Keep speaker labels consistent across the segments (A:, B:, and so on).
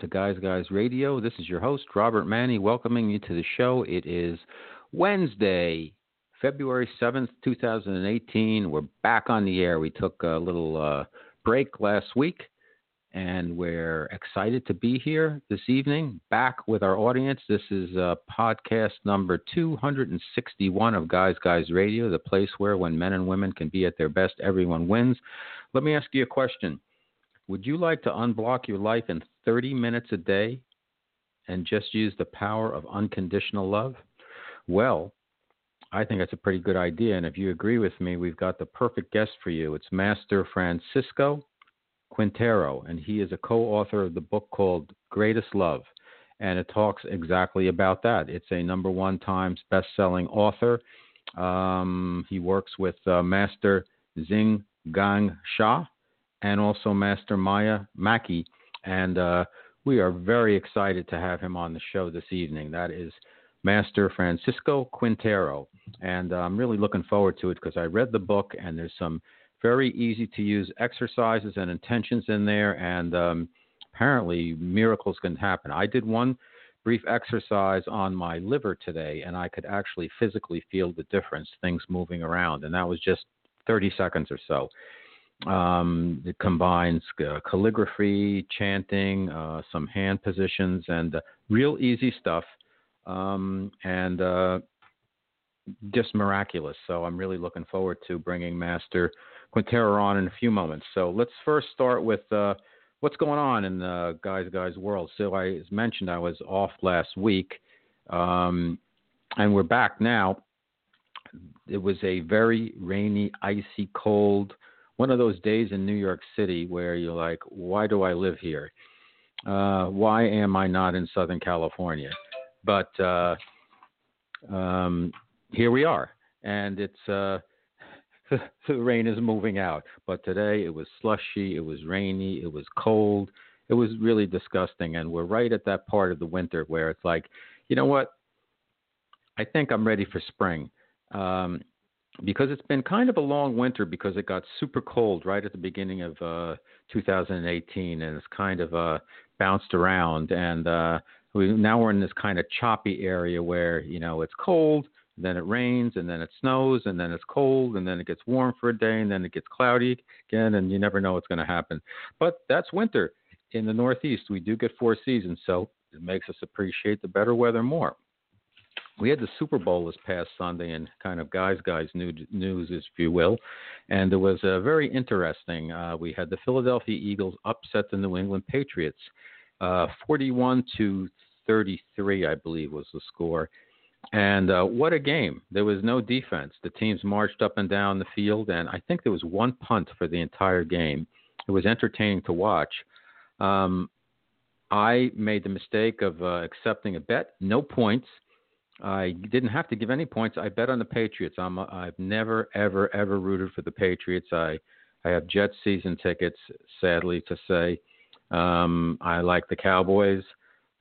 A: to Guys Guys Radio. This is your host, Robert Manni, welcoming you to the show. It is Wednesday, February 7th, 2018. We're back on the air. We took a little uh, break last week and we're excited to be here this evening, back with our audience. This is uh, podcast number 261 of Guys Guys Radio, the place where when men and women can be at their best, everyone wins. Let me ask you a question. Would you like to unblock your life in 30 minutes a day and just use the power of unconditional love? Well, I think that's a pretty good idea. And if you agree with me, we've got the perfect guest for you. It's Master Francisco Quintero, and he is a co author of the book called Greatest Love. And it talks exactly about that. It's a number one times best selling author. Um, he works with uh, Master Zhi Gang Sha, and also Master Maya Mackie. And uh, we are very excited to have him on the show this evening. That is Master Francisco Quintero. And uh, I'm really looking forward to it because I read the book and there's some very easy to use exercises and intentions in there. And um, apparently, miracles can happen. I did one brief exercise on my liver today and I could actually physically feel the difference, things moving around. And that was just 30 seconds or so. Um, it combines uh, calligraphy, chanting, uh, some hand positions, and uh, real easy stuff, um, and uh, just miraculous. So I'm really looking forward to bringing Master Quintero on in a few moments. So let's first start with uh, what's going on in the guys guys world. So I, as mentioned, I was off last week, um, and we're back now. It was a very rainy, icy, cold one of those days in New York City where you're like, why do I live here? Uh, why am I not in Southern California? But uh, um, here we are, and it's uh, the rain is moving out. But today it was slushy, it was rainy, it was cold, it was really disgusting, and we're right at that part of the winter where it's like, you know what? I think I'm ready for spring. Um, because it's been kind of a long winter because it got super cold right at the beginning of uh, 2018 and it's kind of uh, bounced around and uh, we now we're in this kind of choppy area where you know it's cold then it rains and then it snows and then it's cold and then it gets warm for a day and then it gets cloudy again and you never know what's going to happen. But that's winter. In the northeast we do get four seasons so it makes us appreciate the better weather more we had the Super Bowl this past Sunday, and kind of guys, guys news, if you will, and it was uh, very interesting. Uh, we had the Philadelphia Eagles upset the New England Patriots, uh, 41 to 33, I believe was the score. And uh, what a game! There was no defense. The teams marched up and down the field, and I think there was one punt for the entire game. It was entertaining to watch. Um, I made the mistake of uh, accepting a bet, no points I didn't have to give any points. I bet on the Patriots. I'm a, I've never ever ever rooted for the Patriots. I I have Jets season tickets. Sadly to say, um, I like the Cowboys.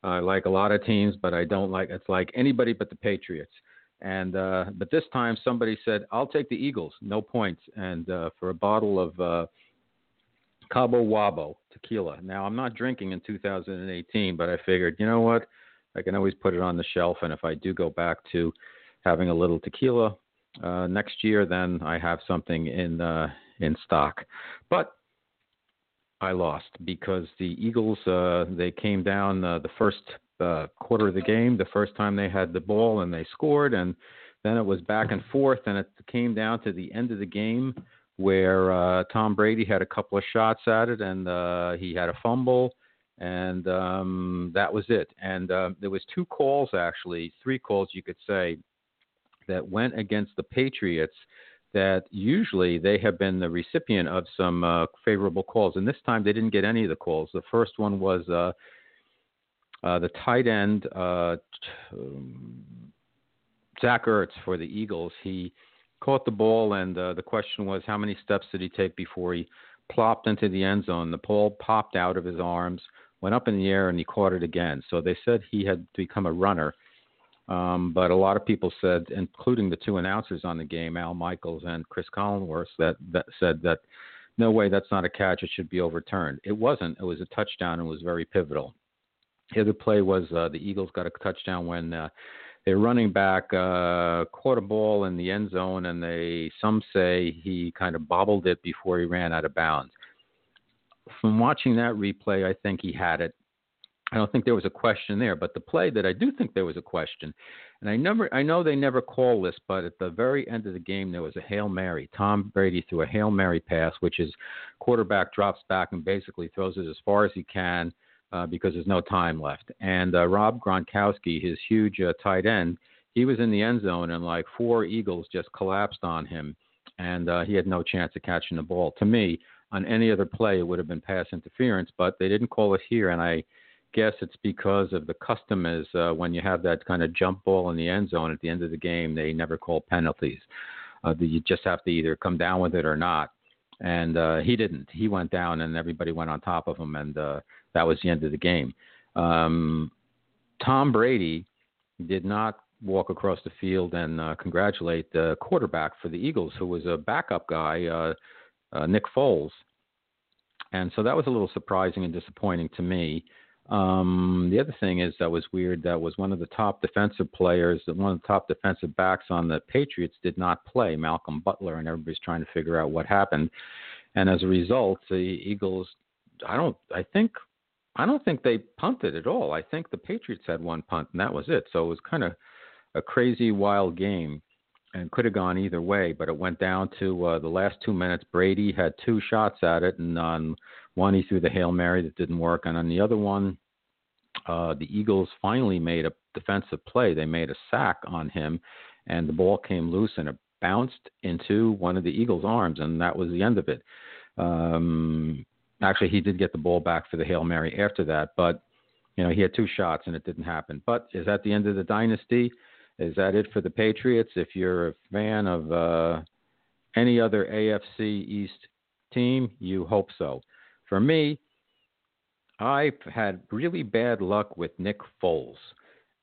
A: I like a lot of teams, but I don't like. It's like anybody but the Patriots. And uh, but this time somebody said I'll take the Eagles, no points, and uh, for a bottle of uh, Cabo Wabo tequila. Now I'm not drinking in 2018, but I figured you know what I can always put it on the shelf. And if I do go back to having a little tequila uh, next year, then I have something in uh, in stock. But I lost because the Eagles uh, they came down uh, the first uh, quarter of the game, the first time they had the ball and they scored, and then it was back and forth, and it came down to the end of the game where uh, Tom Brady had a couple of shots at it, and uh, he had a fumble, and um, that was it. And uh, there was two calls actually, three calls you could say, that went against the Patriots. That usually they have been the recipient of some uh, favorable calls, and this time they didn't get any of the calls. The first one was uh, uh, the tight end uh, Zach Ertz for the Eagles. He caught the ball, and uh, the question was, how many steps did he take before he plopped into the end zone? The ball popped out of his arms went up in the air and he caught it again. So they said he had become a runner. Um, but a lot of people said, including the two announcers on the game, Al Michaels and Cris Collinsworth, that, that said that no way, that's not a catch. It should be overturned. It wasn't. It was a touchdown and was very pivotal. The other play was uh, the Eagles got a touchdown when uh, their running back uh, caught a ball in the end zone, and they some say he kind of bobbled it before he ran out of bounds. From watching that replay, I think he had it. I don't think there was a question there, but the play that I do think there was a question, and I never, I know they never call this, but at the very end of the game there was a hail mary. Tom Brady threw a hail mary pass, which is quarterback drops back and basically throws it as far as he can uh, because there's no time left. And uh, Rob Gronkowski, his huge uh, tight end, he was in the end zone and like four Eagles just collapsed on him, and uh, he had no chance of catching the ball. To me, on any other play, it would have been pass interference, but they didn't call it here, and I guess it's because of the custom is uh, when you have that kind of jump ball in the end zone at the end of the game, they never call penalties. Uh, you just have to either come down with it or not. And uh, he didn't. He went down, and everybody went on top of him, and uh, that was the end of the game. Um, Tom Brady did not walk across the field and uh, congratulate the quarterback for the Eagles, who was a backup guy, uh, uh, Nick Foles. And so that was a little surprising and disappointing to me. Um, the other thing is that was weird. That was one of the top defensive players, one of the top defensive backs on the Patriots did not play, Malcolm Butler, and everybody's trying to figure out what happened. And as a result, the Eagles, I don't, I think, I don't think they punted at all. I think the Patriots had one punt, and that was it. So it was kind of a crazy, wild game, and could have gone either way. But it went down to uh, the last two minutes. Brady had two shots at it, and on one, he threw the Hail Mary that didn't work. And on the other one, uh, the Eagles finally made a defensive play. They made a sack on him, and the ball came loose and it bounced into one of the Eagles' arms, and that was the end of it. Um, actually, he did get the ball back for the Hail Mary after that, but you know he had two shots and it didn't happen. But is that the end of the dynasty? Is that it for the Patriots? If you're a fan of uh, any other AFC East team, you hope so. For me, I've had really bad luck with Nick Foles.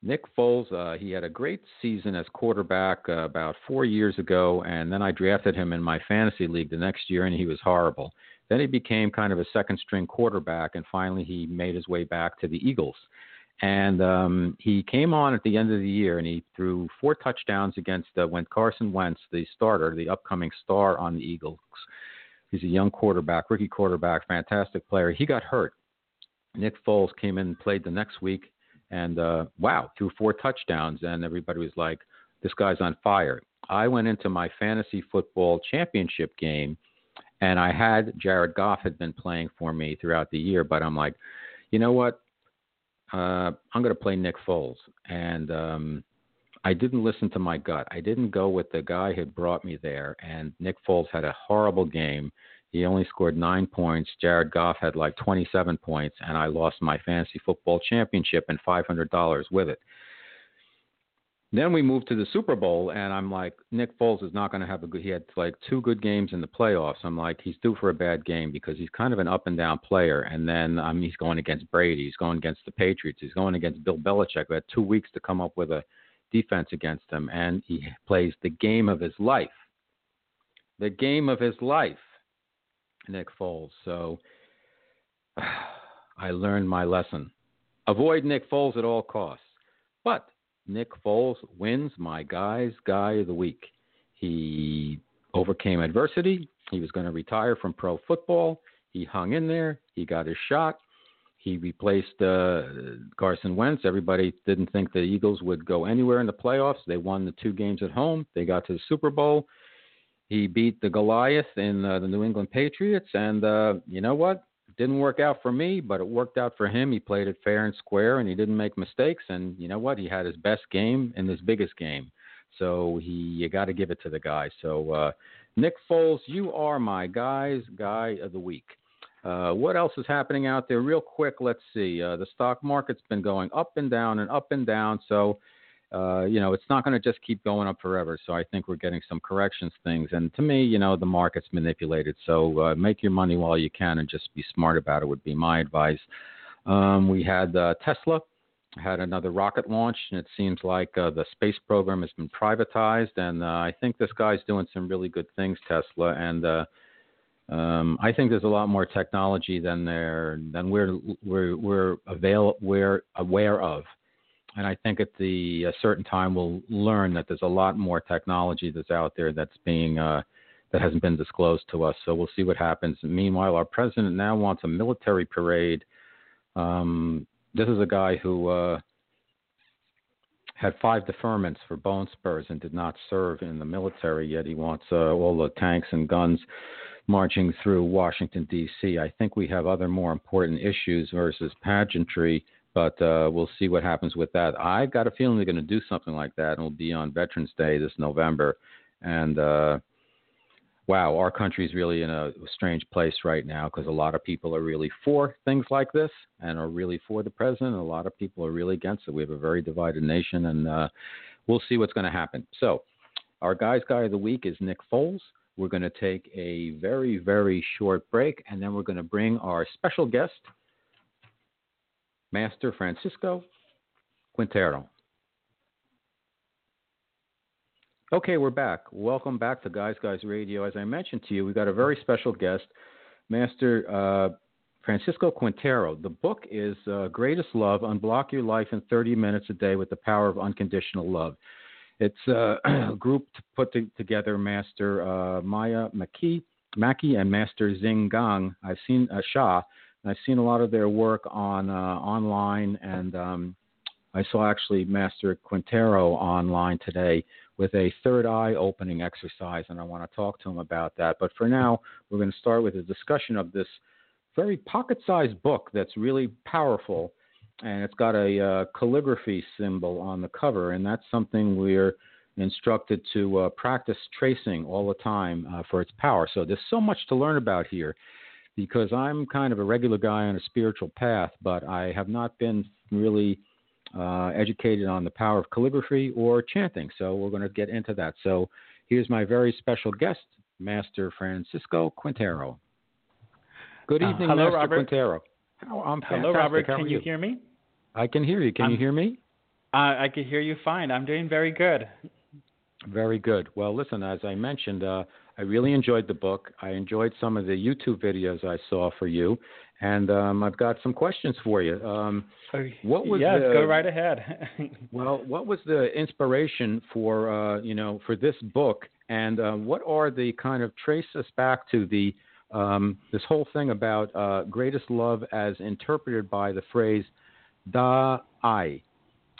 A: Nick Foles, uh, he had a great season as quarterback uh, about four years ago, and then I drafted him in my fantasy league the next year, and he was horrible. Then he became kind of a second string quarterback, and finally he made his way back to the Eagles. And um, he came on at the end of the year, and he threw four touchdowns against uh, when Carson Wentz, the starter, the upcoming star on the Eagles, He's a young quarterback, rookie quarterback, fantastic player. He got hurt. Nick Foles came in and played the next week, and uh, wow, threw four touchdowns, and everybody was like, "This guy's on fire." I went into my fantasy football championship game, and I had Jared Goff had been playing for me throughout the year, but I'm like, you know what? Uh, I'm going to play Nick Foles, and um, I didn't listen to my gut. I didn't go with the guy who brought me there. And Nick Foles had a horrible game. He only scored nine points. Jared Goff had like 27 points, and I lost my fantasy football championship and $500 with it. Then we moved to the Super Bowl, and I'm like, Nick Foles is not going to have a good. He had like two good games in the playoffs. I'm like, he's due for a bad game because he's kind of an up and down player. And then um, he's going against Brady, he's going against the Patriots, he's going against Bill Belichick. We had two weeks to come up with a defense against him, and he plays the game of his life. The game of his life, Nick Foles. So I learned my lesson. Avoid Nick Foles at all costs. But Nick Foles wins my guy's guy of the week. He overcame adversity. He was going to retire from pro football. He hung in there. He got his shot. He replaced uh, Carson Wentz. Everybody didn't think the Eagles would go anywhere in the playoffs. They won the two games at home. They got to the Super Bowl. He beat the Goliath in uh, the New England Patriots, and uh, you know what? Didn't work out for me, but it worked out for him. He played it fair and square, and he didn't make mistakes. And you know what? He had his best game in his biggest game. So he, you got to give it to the guy. So uh, Nick Foles, you are my guy's guy of the week. Uh, what else is happening out there? Real quick, let's see. Uh, the stock market's been going up and down and up and down. So, uh, you know, it's not going to just keep going up forever. So I think we're getting some corrections things. And to me, you know, the market's manipulated. So uh, make your money while you can and just be smart about it would be my advice. Um, we had uh, Tesla had another rocket launch, and it seems like uh, the space program has been privatized. And uh, I think this guy's doing some really good things, Tesla. And uh, Um, I think there's a lot more technology than there than we're we're we're avail we're aware of, and I think at the a certain time we'll learn that there's a lot more technology that's out there that's being uh, that hasn't been disclosed to us. So we'll see what happens. Meanwhile, our president now wants a military parade. Um, this is a guy who uh, had five deferments for bone spurs and did not serve in the military. Yet he wants uh, all the tanks and guns marching through Washington D.C. I think we have other more important issues versus pageantry. But uh, we'll see what happens with that. I've got a feeling they're going to do something like that, and it'll be on Veterans Day this November. And uh, wow, our country is really in a strange place right now because a lot of people are really for things like this and are really for the president. And a lot of people are really against it. We have a very divided nation, and uh, we'll see what's going to happen. So, our guy's guy of the week is Nick Foles. We're going to take a very, very short break, and then we're going to bring our special guest, Master Francisco Quintero. Okay, we're back. Welcome back to Guys Guys Radio. As I mentioned to you, we've got a very special guest, Master uh, Francisco Quintero. The book is uh, Greatest Love Unblock Your Life in 30 Minutes a Day with the Power of Unconditional Love. It's uh, a group put to, together Master uh, Maya Mackie, Mackie and Master Zhi Gang. I've seen uh, Shah, I've seen a lot of their work on uh, online, and um, I saw actually Master Quintero online today with a third eye opening exercise, and I want to talk to him about that. But for now, we're going to start with a discussion of this very pocket sized book that's really powerful, and it's got a uh, calligraphy symbol on the cover, and that's something we're instructed to uh, practice tracing all the time uh, for its power. So there's so much to learn about here because I'm kind of a regular guy on a spiritual path, but I have not been really uh, educated on the power of calligraphy or chanting. So we're going to get into that. So here's my very special guest, Master Francisco Quintero. Good uh, evening,
B: uh, hello,
A: Master
B: Robert.
A: Quintero.
B: Oh, I'm hello, Robert.
A: How
B: can
A: you?
B: you? hear me?
A: I can hear you. Can
B: I'm,
A: you hear me?
B: Uh, I can hear you fine. I'm doing very good.
A: Very good. Well, listen, as I mentioned, uh, I really enjoyed the book. I enjoyed some of the YouTube videos I saw for you, and um, I've got some questions for you. Um, what was
B: yes,
A: the,
B: go right ahead.
A: well, what was the inspiration for uh, you know for this book, and uh, what are the kind of trace us back to the um, this whole thing about uh, greatest love as interpreted by the phrase "da I."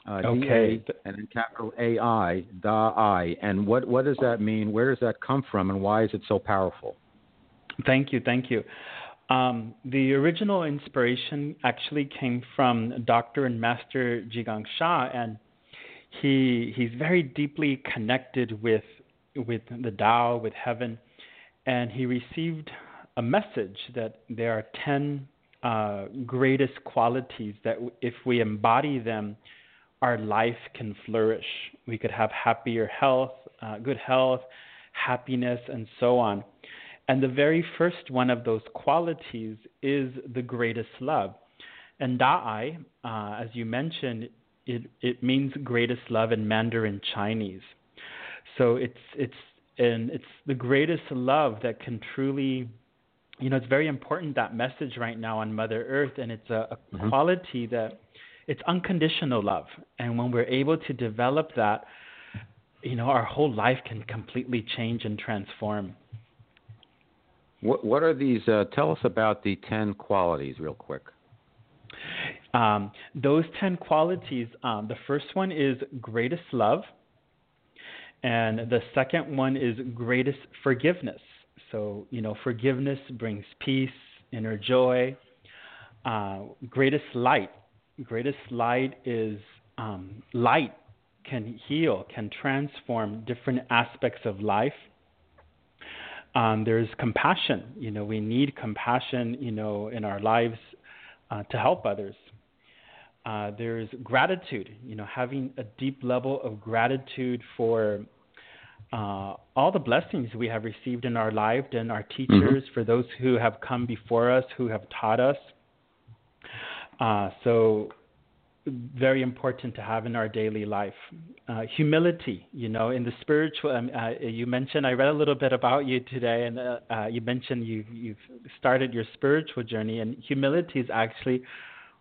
A: Uh,
B: okay.
A: D-A, and then capital A I, da I, and what what does that mean? Where does that come from, and why is it so powerful?
B: Thank you, thank you. Um, the original inspiration actually came from Dr. and Master Zhi Gang Sha, and he he's very deeply connected with with the Tao, with heaven, and he received a message that there are ten uh, greatest qualities that if we embody them, our life can flourish. We could have happier health, uh, good health, happiness, and so on. And the very first one of those qualities is the greatest love. And Da'ai, uh, as you mentioned, it, it means greatest love in Mandarin Chinese. So it's, it's, and it's the greatest love that can truly, you know, it's very important that message right now on Mother Earth, and it's a, a mm-hmm. quality that it's unconditional love. And when we're able to develop that, you know, our whole life can completely change and transform.
A: What What are these? Uh, tell us about the ten qualities, real quick.
B: Um, those ten qualities. Um, the first one is greatest love, and the second one is greatest forgiveness. So you know, forgiveness brings peace, inner joy. Uh, greatest light. Greatest light is um, light can heal, can transform different aspects of life. Um, there's compassion. You know, we need compassion, you know, in our lives uh, to help others. Uh, there's gratitude, you know, having a deep level of gratitude for uh, all the blessings we have received in our life and our mm-hmm. teachers, mm-hmm. for those who have come before us, who have taught us. Uh, so very important to have in our daily life. Uh, humility, you know, in the spiritual. Um, uh, you mentioned I read a little bit about you today, and uh, uh you mentioned you you've started your spiritual journey, and humility is actually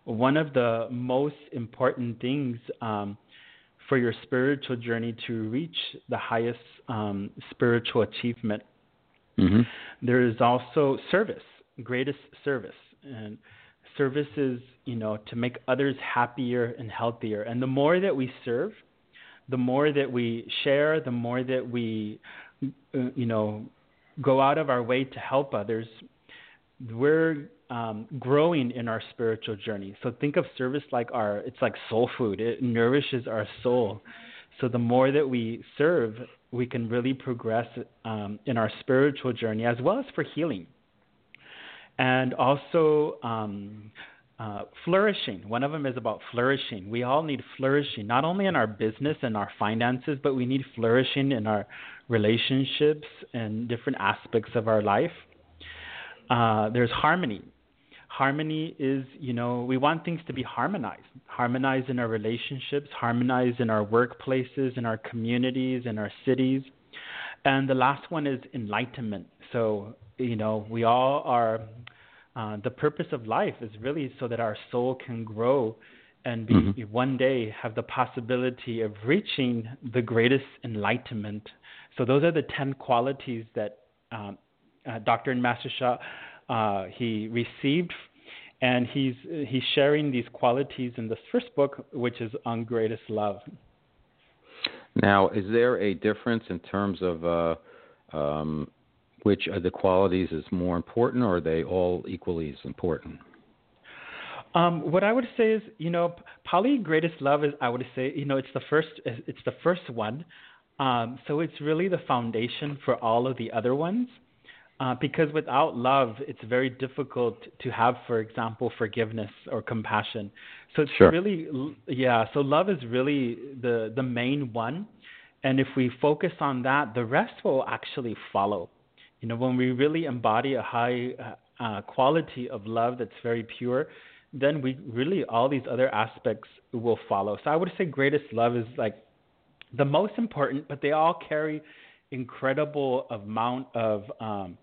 B: one of the most important things um, for your spiritual journey to reach the highest um, spiritual achievement.
A: Mm-hmm.
B: There is also service, greatest service, and service is you know to make others happier and healthier. And the more that we serve, the more that we share, the more that we you know go out of our way to help others, we're um, growing in our spiritual journey. So think of service like our it's like soul food. It nourishes our soul. So the more that we serve, we can really progress um, in our spiritual journey as well as for healing. And also um, uh, flourishing. One of them is about flourishing. We all need flourishing, not only in our business and our finances, but we need flourishing in our relationships and different aspects of our life. Uh, there's harmony harmony is, you know, we want things to be harmonized, harmonized in our relationships, harmonized in our workplaces, in our communities, in our cities. And the last one is enlightenment. So, you know, we all are, uh, the purpose of life is really so that our soul can grow and be, mm-hmm. one day have the possibility of reaching the greatest enlightenment. So, those are the 10 qualities that um, uh, Dr. and Master Sha uh, he received, and he's he's sharing these qualities in this first book, which is on greatest love.
A: Now, is there a difference in terms of uh, um, which of the qualities is more important, or are they all equally as important?
B: Um, what I would say is, you know, Pali greatest love is, I would say, you know, it's the first, it's the first one. Um, so it's really the foundation for all of the other ones. Uh, because without love, it's very difficult to have, for example, forgiveness or compassion. So it's
A: sure.
B: really, yeah. So love is really the the main one, and if we focus on that, the rest will actually follow. You know, when we really embody a high uh, uh quality of love that's very pure, then we really all these other aspects will follow. So I would say greatest love is like the most important, but they all carry incredible amount of um,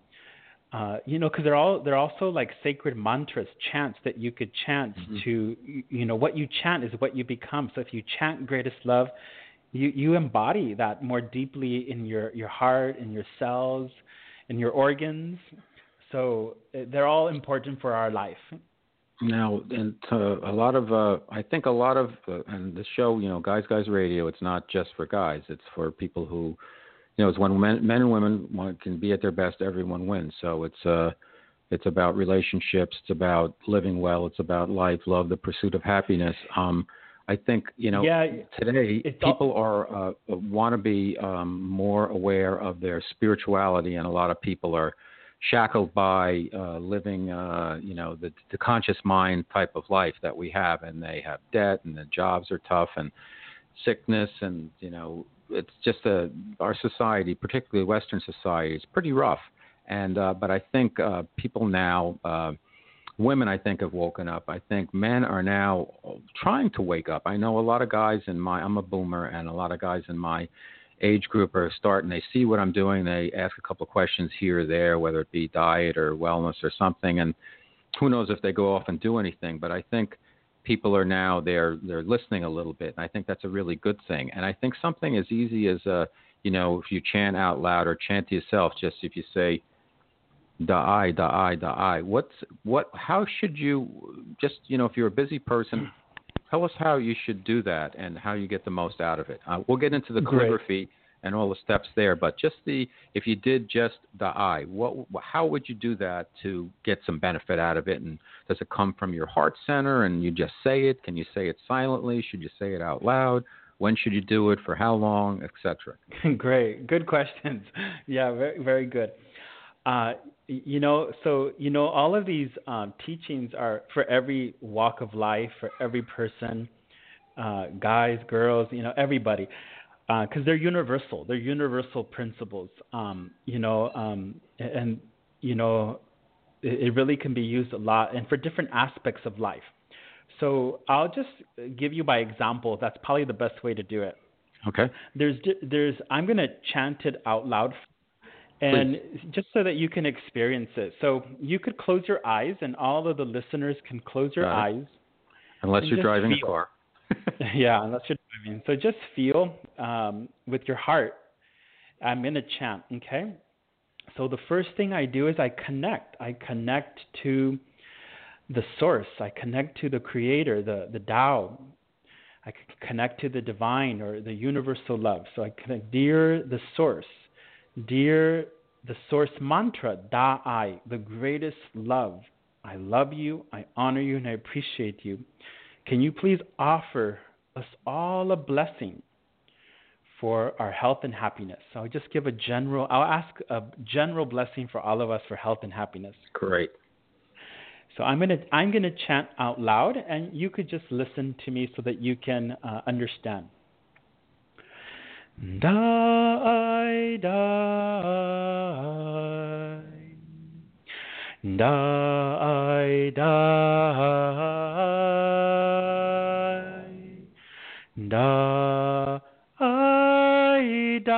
B: uh, you know, because they're all they're also like sacred mantras, chants that you could chant mm-hmm. to, you know, what you chant is what you become. So if you chant greatest love, you you embody that more deeply in your your heart, in your cells, in your organs. So uh, they're all important for our life.
A: Now, and a lot of, uh, I think a lot of, uh, and the show, you know, Guys Guys Radio, it's not just for guys. It's for people who you know, it's when men, men and women can be at their best, everyone wins. So it's uh, it's about relationships. It's about living well. It's about life, love, the pursuit of happiness. Um, I think you know
B: yeah,
A: today people all... are uh, want to be um, more aware of their spirituality, and a lot of people are shackled by uh, living, uh, you know, the, the conscious mind type of life that we have, and they have debt, and the jobs are tough, and sickness, and you know, it's just a our society, particularly Western society, is pretty rough. And uh, but I think uh, people now, uh, women, I think have woken up. I think men are now trying to wake up. I know a lot of guys in my I'm a boomer, and a lot of guys in my age group are starting. They see what I'm doing. They ask a couple of questions here or there, whether it be diet or wellness or something, and who knows if they go off and do anything. But I think people are now they're they're listening a little bit, and I think that's a really good thing. And I think something as easy as uh, you know, if you chant out loud or chant to yourself, just if you say da I da I da I. What's what? How should you just you know if you're a busy person, tell us how you should do that and how you get the most out of it. Uh, we'll get into the calligraphy and all the steps there. But just the if you did just the eye, what how would you do that to get some benefit out of it? And does it come from your heart center and you just say it? Can you say it silently? Should you say it out loud? When should you do it? For how long, etc.
B: Great, good questions. Yeah, very very good. Uh, you know, so you know, all of these um, teachings are for every walk of life, for every person, uh, guys, girls, you know, everybody because uh, they're universal. They're universal principles. Um, you know, um, and you know, it, it, really can be used a lot and for different aspects of life. So I'll just give you by example. That's probably the best way to do it.
A: Okay.
B: There's there's I'm going to chant it out loud and Please. just so that you can experience it. So you could close your eyes and all of the listeners can close your eyes.
A: Unless you're driving feel. a car.
B: yeah, unless you're driving. So just feel um, with your heart. I'm in a chant, okay? So the first thing I do is I connect. I connect to the source. I connect to the creator, the, the Tao. I connect to the divine or the universal love. So I connect, dear the source, dear the source mantra, Da I, the greatest love. I love you, I honor you, and I appreciate you. Can you please offer us all a blessing for our health and happiness? So I'll just give a general, I'll ask a general blessing for all of us for health and happiness.
A: Great.
B: So I'm gonna I'm gonna chant out loud, and you could just listen to me so that you can uh, understand. Die, die, die, die, da I die,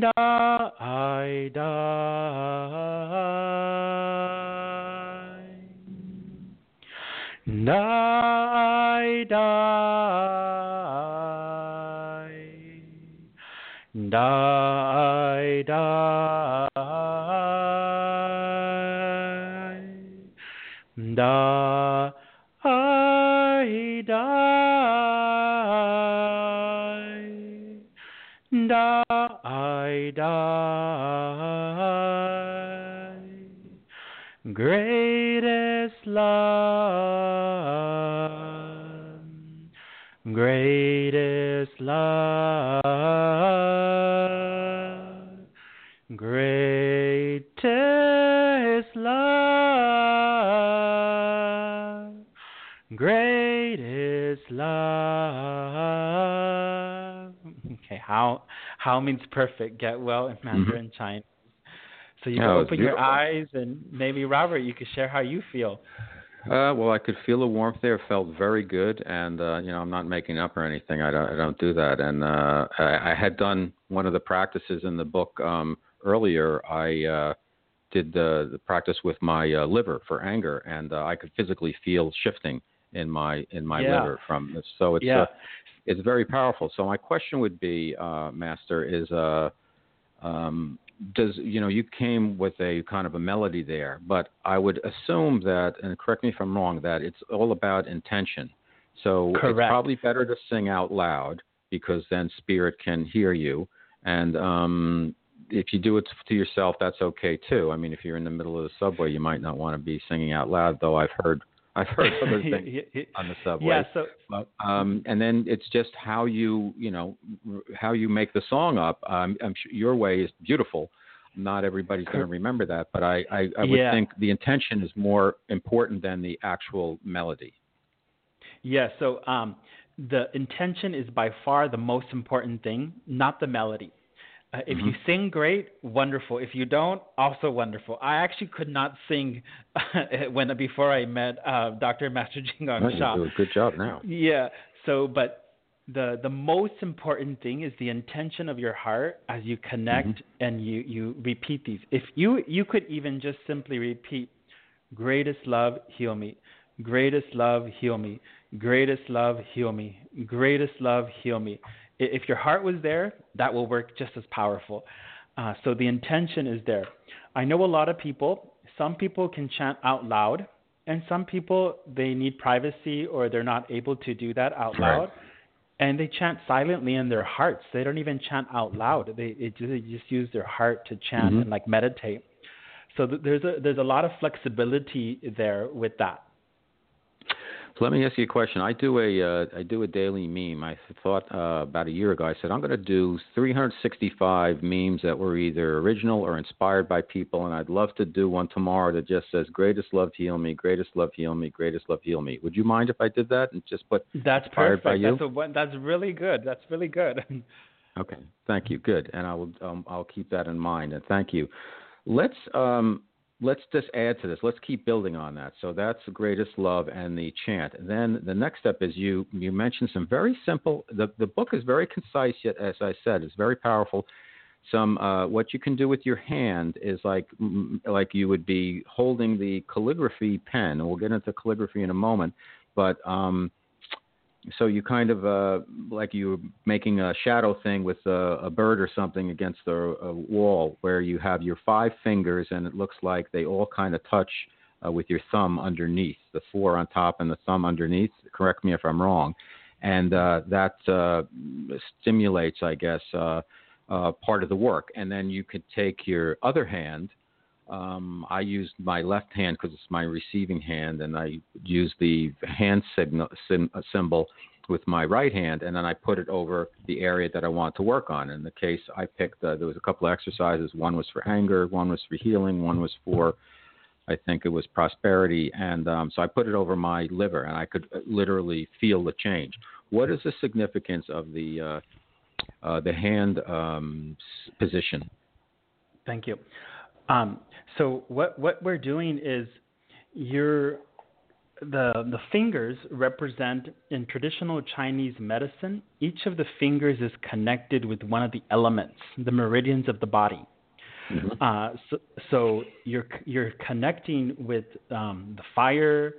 B: da I die, da I die, da I die. Greatest love, greatest love, greatest love, greatest love. Okay, how how means perfect. Get well in Mandarin mm-hmm. So you can open your eyes and maybe Robert, you could share how you feel.
A: Uh, well, I could feel the warmth there. Felt very good, and uh, you know, I'm not making up or anything. I don't, I don't do that. And uh, I, I had done one of the practices in the book um, earlier. I uh, did the, the practice with my uh, liver for anger, and uh, I could physically feel shifting in my in my
B: yeah.
A: liver from this. So it's
B: yeah.
A: uh, it's very powerful. So my question would be, uh, Master, is uh, um, does you know you came with a kind of a melody there, but I would assume that, and correct me if I'm wrong, that it's all about intention. So
B: Correct.
A: it's probably better to sing out loud because then spirit can hear you. And um, if you do it to yourself, that's okay too. I mean, if you're in the middle of the subway, you might not want to be singing out loud. Though I've heard I've heard other things on the subway.
B: Yeah. So,
A: but, um, and then it's just how you, you know, how you make the song up. Um, I'm sure your way is beautiful. Not everybody's going to remember that, but I, I, I would
B: yeah.
A: think the intention is more important than the actual melody.
B: Yeah. So um, the intention is by far the most important thing, not the melody. Uh, if
A: mm-hmm.
B: you sing great, wonderful. If you don't, also wonderful. I actually could not sing when before I met uh, Dr. Master Zhi Gang
A: Sha. You do a good job now.
B: Yeah. So, but the the most important thing is the intention of your heart as you connect mm-hmm. and you you repeat these. If you you could even just simply repeat, "Greatest love, heal me." Greatest love, heal me. Greatest love, heal me. Greatest love, heal me if your heart was there, that will work just as powerful. Uh, so the intention is there. I know a lot of people, some people can chant out loud, and some people, they need privacy or they're not able to do that out loud. And they chant silently in their hearts. They don't even chant out loud. They, it, they just use their heart to chant
A: mm-hmm.
B: and like meditate. So th- there's a there's a lot of flexibility there with that.
A: So let me ask you a question. I do a uh, I do a daily meme. I thought uh, about a year ago. I said I'm going to do 365 memes that were either original or inspired by people, and I'd love to do one tomorrow that just says "Greatest love heal me, greatest love heal me, greatest love heal me." Would you mind if I did that and just put
B: that's
A: inspired
B: perfect.
A: by you?
B: That's a, that's really good. That's really good.
A: okay, thank you. Good, and I will um, I'll keep that in mind. And thank you. Let's um, let's just add to this. Let's keep building on that. So that's the greatest love and the chant. then the next step is you you mentioned some very simple. The the book is very concise, yet as I said, it's very powerful. Some uh, what you can do with your hand is like like you would be holding the calligraphy pen. And we'll get into calligraphy in a moment, but um, so you kind of uh, like you making a shadow thing with a, a bird or something against a, a, wall where you have your five fingers and it looks like they all kind of touch uh, with your thumb underneath the four on top and the thumb underneath. Correct me if i'm wrong. And uh, that uh, stimulates i guess uh, uh, part of the work. And then you could take your other hand um, I used my left hand because it's my receiving hand, and I use the hand signal sim, uh, symbol with my right hand, and then I put it over the area that I want to work on. In the case I picked, uh, there was a couple of exercises. One was for anger, one was for healing, one was for, I think it was prosperity, and um, so I put it over my liver, and I could uh, literally feel the change. What is the significance of the uh, uh, the hand um, position?
B: Thank you. Um, so what what we're doing is you're the the fingers represent in traditional Chinese medicine. Each of the fingers is connected with one of the elements, the meridians of the body. Mm-hmm. Uh, so, so you're you're connecting with um, the fire,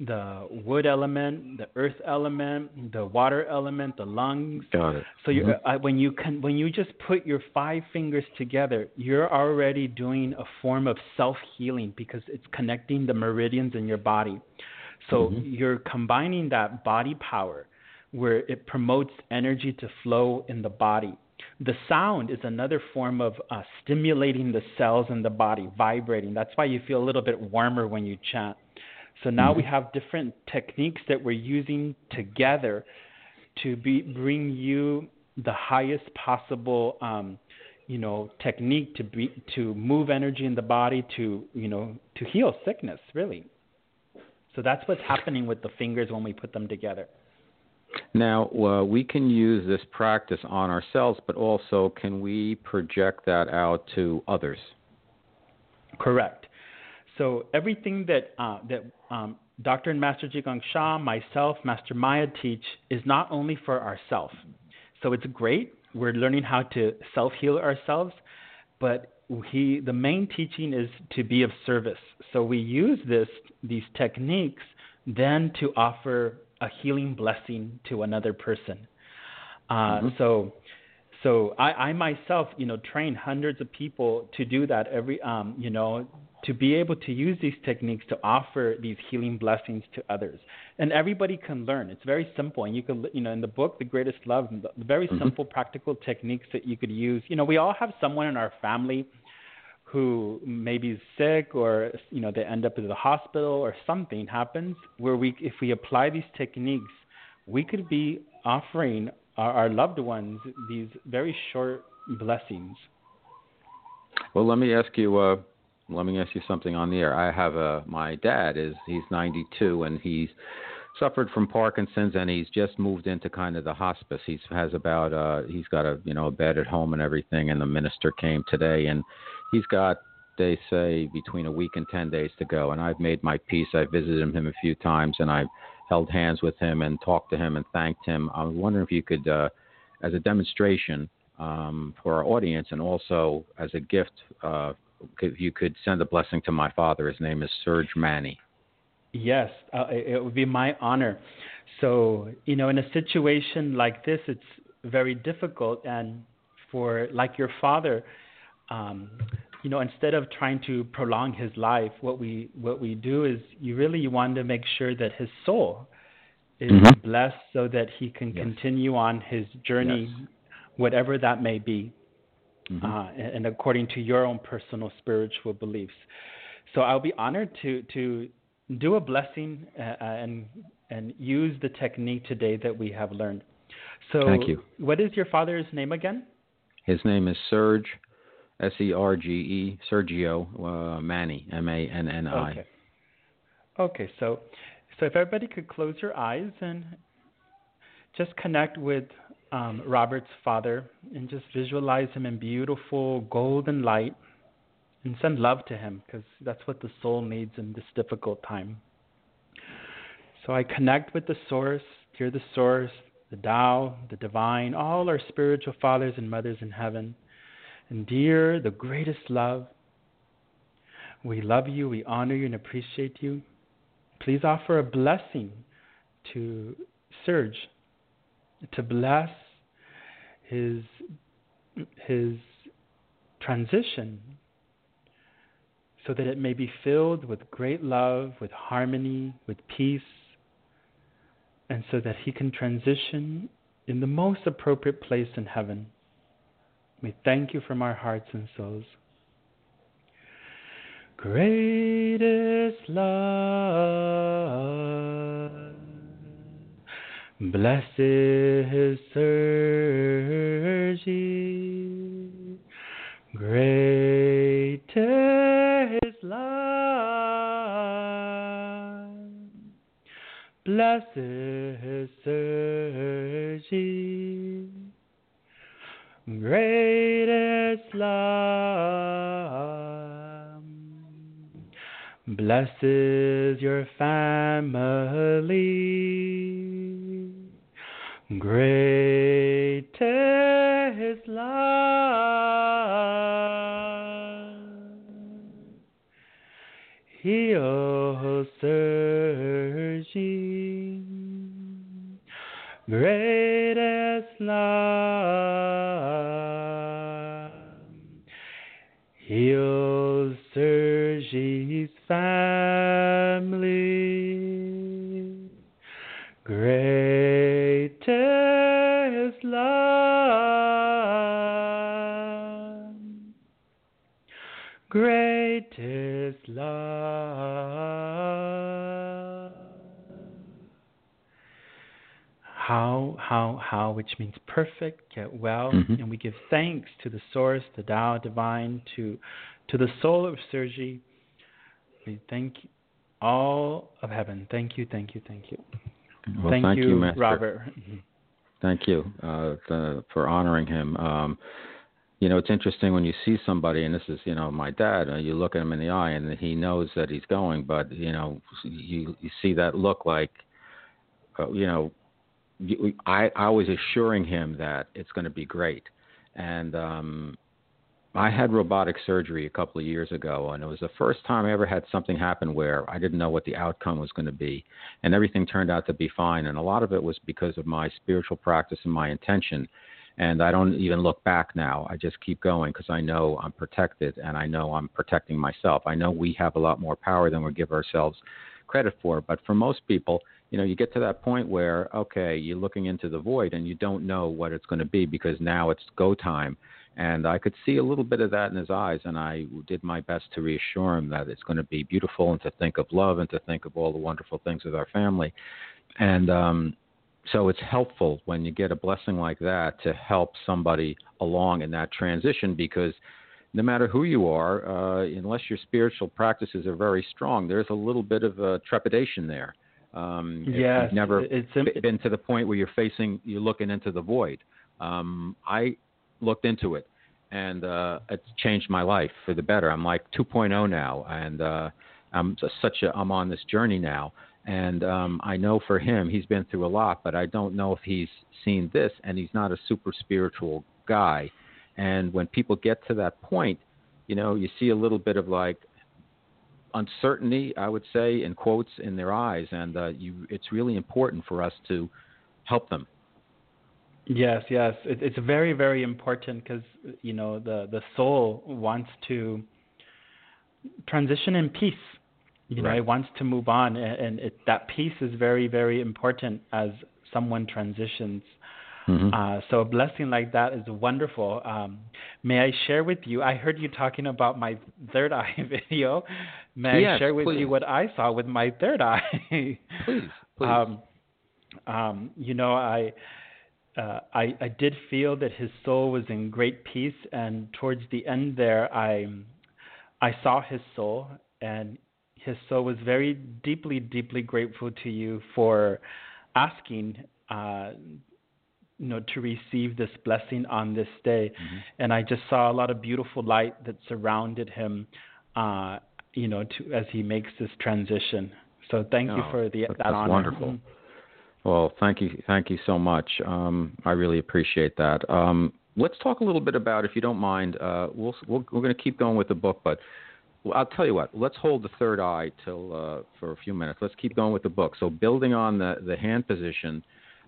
B: the wood element, the earth element, the water element, the lungs.
A: Got it.
B: So you, mm-hmm. uh, when you can, when you just put your five fingers together, you're already doing a form of self healing because it's connecting the meridians in your body. So mm-hmm. you're combining that body power, where it promotes energy to flow in the body. The sound is another form of uh, stimulating the cells in the body, vibrating. That's why you feel a little bit warmer when you chant. So now we mm-hmm. have different techniques that we're using together to be, bring you the highest possible, um, you know, technique to be to move energy in the body to you know to heal sickness really. So that's what's happening with the fingers when we put them together.
A: Now, uh, we can use this practice on ourselves, but also can we project that out to others?
B: Correct. So everything that uh, that um, Dr. and Master Zhi Gang Sha, myself, Master Maya teach is not only for ourselves. So it's great. We're learning how to self heal ourselves, but he the main teaching is to be of service. So we use this these techniques then to offer a healing blessing to another person. Uh, mm-hmm. So so I, I myself, you know, train hundreds of people to do that every, um, you know, to be able to use these techniques to offer these healing blessings to others. And everybody can learn. It's very simple. And you can, you know, in the book, The Greatest Love, the very mm-hmm. simple, practical techniques that you could use. You know, we all have someone in our family who maybe is sick or, you know, they end up in the hospital or something happens where we, if we apply these techniques, we could be offering our, our loved ones these very short blessings.
A: Well, let me ask you. Uh, let me ask you something on the air. I have a my dad is he's 92 and he's suffered from Parkinson's and he's just moved into kind of the hospice. He's has about uh he's got a you know a bed at home and everything and the minister came today and he's got they say between a week and 10 days to go and I've made my peace. I visited him a few times and I've held hands with him and talked to him and thanked him. I was wondering if you could, uh, as a demonstration um, for our audience and also as a gift, uh, if you could send a blessing to my father. His name is Serge Manni.
B: Yes, uh, it would be my honor. So, you know, in a situation like this, it's very difficult. And for, like your father, um, you know, instead of trying to prolong his life, what we what we do is you really want to make sure that his soul is mm-hmm. blessed so that he can yes. continue on his journey, yes. whatever that may be, mm-hmm. uh, and according to your own personal spiritual beliefs. So I'll be honored to to do a blessing uh, and and use the technique today that we have learned. So,
A: Thank you.
B: what is your father's name again?
A: His name is Serge S E R G E Sergio uh, Manni M A N N I.
B: Okay. Okay, so so if everybody could close your eyes and just connect with um, Robert's father and just visualize him in beautiful golden light. and send love to him because that's what the soul needs in this difficult time. So I connect with the source, hear the source, the Tao, the divine, all our spiritual fathers and mothers in heaven. And dear, the greatest love, we love you, we honor you, and appreciate you. Please offer a blessing to Serge to bless his his transition so that it may be filled with great love, with harmony, with peace, and so that he can transition in the most appropriate place in heaven. We thank you from our hearts and souls. Greatest love, blessed Sergi, greatest love, blessed Sergi, greatest love, blesses your family, greatest love, heal surging, greatest love, heal Sergi's family, how, which means perfect, get well,
A: Mhm.
B: and we give thanks to the source, the Tao divine, to to the soul of Sergi. We thank all of heaven. Thank you, thank you, thank you.
A: Well,
B: thank,
A: you, Master.
B: Robert.
A: Thank you uh, the, for honoring him. Um, you know, it's interesting when you see somebody, and this is, you know, my dad. Uh, you look at him in the eye, and he knows that he's going, but you know, you you see that look like, uh, you know, you, I I was assuring him that it's going to be great, and um, I had robotic surgery a couple of years ago, and it was the first time I ever had something happen where I didn't know what the outcome was going to be, and everything turned out to be fine. And a lot of it was because of my spiritual practice and my intention. And I don't even look back now. I just keep going because I know I'm protected and I know I'm protecting myself. I know we have a lot more power than we give ourselves credit for. But for most people, you know, you get to that point where, okay, you're looking into the void and you don't know what it's going to be because now it's go time. And I could see a little bit of that in his eyes, and I did my best to reassure him that it's going to be beautiful and to think of love and to think of all the wonderful things with our family. And um, so it's helpful when you get a blessing like that to help somebody along in that transition because no matter who you are, uh, unless your spiritual practices are very strong, there's a little bit of a trepidation there. Um, if
B: Yes,
A: you've never
B: it's
A: been to the point where you're facing, you're looking into the void. Um, I looked into it, and uh, it's changed my life for the better. I'm like 2.0 now, and uh, I'm such a I'm on this journey now. And um, I know for him, he's been through a lot, but I don't know if he's seen this, and he's not a super spiritual guy. And when people get to that point, you know, you see a little bit of like uncertainty, I would say, in quotes in their eyes, and uh, you, it's really important for us to help them.
B: Yes, yes, it, it's very, very important because you know the the soul wants to transition in peace. You know,
A: Right.
B: it wants to move on, and, and it, that peace is very, very important as someone transitions.
A: Mhm.
B: Uh, so a blessing like that is wonderful. Um, may I share with you? I heard you talking about my third eye video. May I share with
A: please.
B: you what I saw with my third eye?
A: please, please.
B: Um, um, you know, I, uh, I I did feel that his soul was in great peace, and towards the end there, I I saw his soul, and his soul was very deeply, deeply grateful to you for asking uh, you know, to receive this blessing on this day. Mm-hmm. And I just saw a lot of beautiful light that surrounded him, uh, you know, to, as he makes this transition. So thank
A: oh,
B: you for the,
A: that
B: that's
A: honor. wonderful. Mm-hmm. Well, thank you, thank you so much. Um, I really appreciate that. Um, let's talk a little bit about, if you don't mind. Uh, we'll, we we are going to keep going with the book, but I'll tell you what. Let's hold the third eye till uh, for a few minutes. Let's keep going with the book. So, building on the the hand position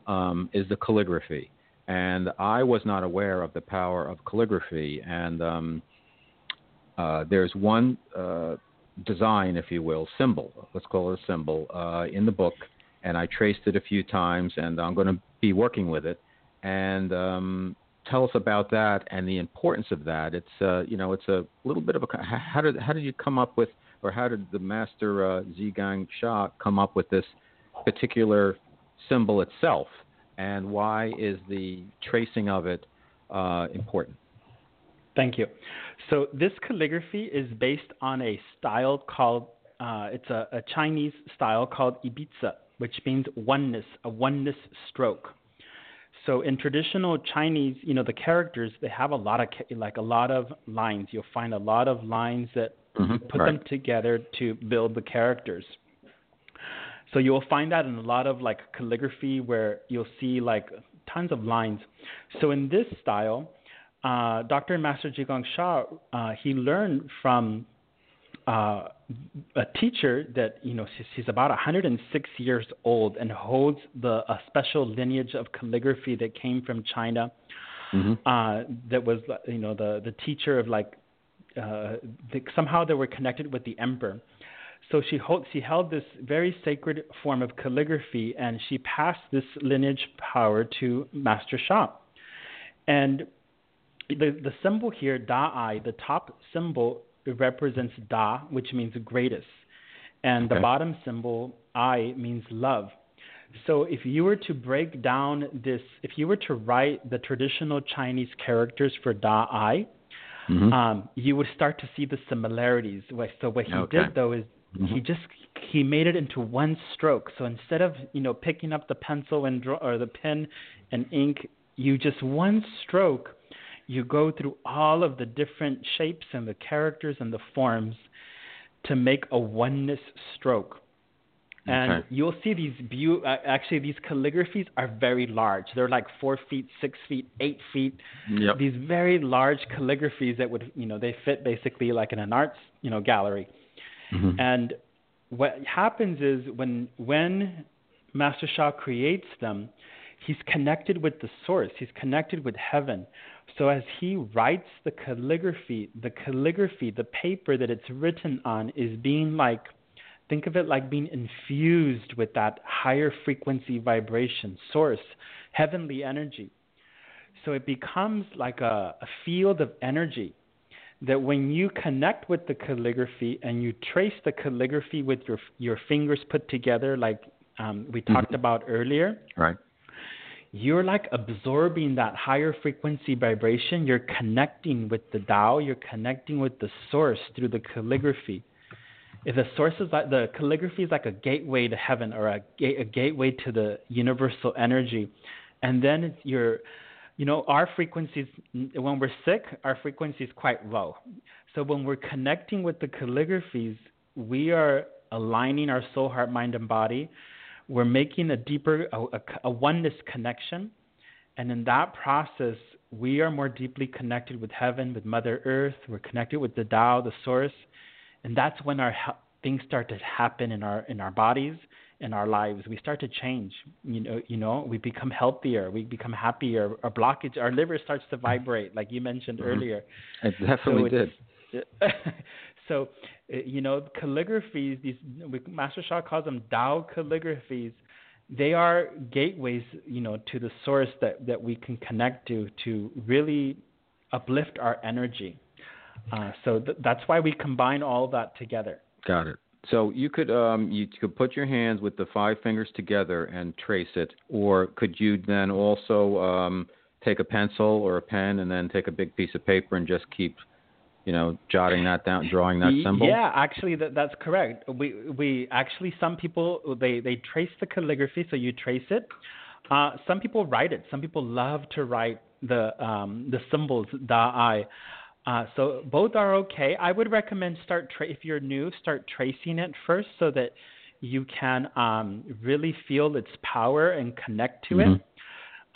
A: um, is the calligraphy, and I was not aware of the power of calligraphy. And um, uh, there's one uh, design, if you will, symbol. Let's call it a symbol uh, in the book, and I traced it a few times, and I'm going to be working with it. And um, tell us about that and the importance of that. It's uh, you know it's a little bit of a how did how did you come up with or how did the master uh, Zhigang Sha come up with this particular symbol itself and why is the tracing of it uh, important?
B: Thank you. So this calligraphy is based on a style called uh, it's a, a Chinese style called Yibizi, which means oneness, a oneness stroke. So in traditional Chinese, you know, the characters they have a lot of like a lot of lines. You'll find a lot of lines that
A: mm-hmm,
B: put
A: right.
B: them together to build the characters. So you'll find that in a lot of like calligraphy where you'll see like tons of lines. So in this style, uh, Dr. Master Zhi Gang Sha, uh, he learned from uh, a teacher that you know she's, she's about 106 years old and holds the a special lineage of calligraphy that came from China.
A: Mm-hmm.
B: Uh, that was you know the the teacher of like uh, the, somehow they were connected with the emperor. So she hold, she held this very sacred form of calligraphy, and she passed this lineage power to Master Sha. And the the symbol here, Da I, the top symbol represents Da, which means greatest. And
A: okay.
B: the bottom symbol, I, means love. So if you were to break down this, if you were to write the traditional Chinese characters for Da I,
A: mm-hmm.
B: um, you would start to see the similarities. So what he
A: okay.
B: did though is mm-hmm. he just he made it into one stroke. So instead of you know picking up the pencil and draw or the pen and ink, you just one stroke you go through all of the different shapes and the characters and the forms to make a oneness stroke. And
A: okay.
B: you'll see these be- uh, actually these calligraphies are very large. They're like four feet, six feet, eight feet.
A: Yep.
B: These very large calligraphies that would you know they fit basically like in an arts you know gallery.
A: Mm-hmm.
B: And what happens is when when Master Sha creates them, he's connected with the source. He's connected with heaven. So as he writes the calligraphy, the calligraphy, the paper that it's written on is being like, think of it like being infused with that higher frequency vibration, source, heavenly energy. So it becomes like a, a field of energy that when you connect with the calligraphy and you trace the calligraphy with your your fingers put together, like um, we talked
A: mm-hmm.
B: about earlier,
A: right?
B: You're like absorbing that higher frequency vibration. You're connecting with the Tao. You're connecting with the source through the calligraphy. If the source is like the calligraphy is like a gateway to heaven or a, a gateway to the universal energy, and then it's your, you know, our frequencies when we're sick, our frequency is quite low. So when we're connecting with the calligraphies, we are aligning our soul, heart, mind, and body we're making a deeper, a, a, a oneness connection. And in that process, we are more deeply connected with heaven, with Mother Earth. We're connected with the Tao, the Source, and that's when our things start to happen in our in our bodies, in our lives. We start to change. You know, you know, we become healthier. We become happier. Our blockage, our liver starts to vibrate, like you mentioned
A: mm-hmm.
B: earlier.
A: It definitely
B: so
A: did.
B: so uh, you know, calligraphies, these Master Sha calls them Tao calligraphies. They are gateways, you know, to the source that, that we can connect to to really uplift our energy. Uh, so th- that's why we combine all that together.
A: Got it. So you could um, you could put your hands with the five fingers together and trace it, or could you then also um, take a pencil or a pen and then take a big piece of paper and just keep you know, jotting that down, drawing that symbol?
B: Yeah, actually, that, that's correct. We we actually some people they they trace the calligraphy, so you trace it. Uh, some people write it. Some people love to write the um, the symbols da. Uh, so both are okay. I would recommend start tra- if you're new, start tracing it first so that you can um, really feel its power and connect to mm-hmm. it.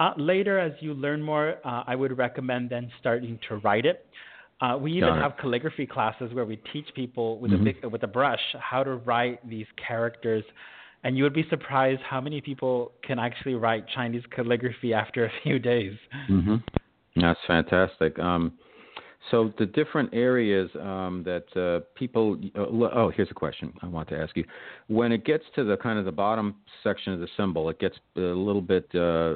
B: Uh, later, as you learn more, uh, I would recommend then starting to write it. Uh, we even have calligraphy classes where we teach people with mm-hmm. a big, with a brush how to write these characters, and you would be surprised how many people can actually write Chinese calligraphy after a few days.
A: Mm-hmm. That's fantastic. Um, so the different areas um, that uh, people. Uh, oh, here's a question I want to ask you. When it gets to the kind of the bottom section of the symbol, it gets a little bit uh,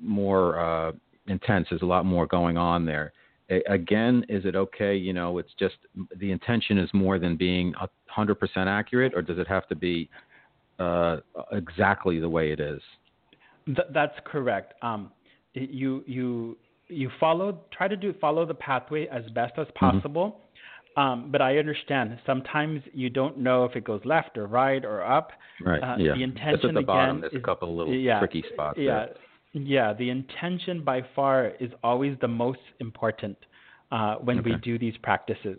A: more uh, intense. There's a lot more going on there. Again, is it okay? You know, it's just the intention is more than being 100% accurate, or does it have to be uh, exactly the way it is?
B: Th- that's correct. Um, you you you follow try to do follow the pathway as best as mm-hmm. possible. Mm-hmm. Um, but I understand sometimes you don't know if it goes left or right or up.
A: Right. Uh, yeah. The intention That's at the
B: again
A: bottom. There's
B: is,
A: a couple of little yeah, tricky spots.
B: Yeah.
A: There.
B: Yeah. The intention by far is always the most important uh, when okay. we do these practices.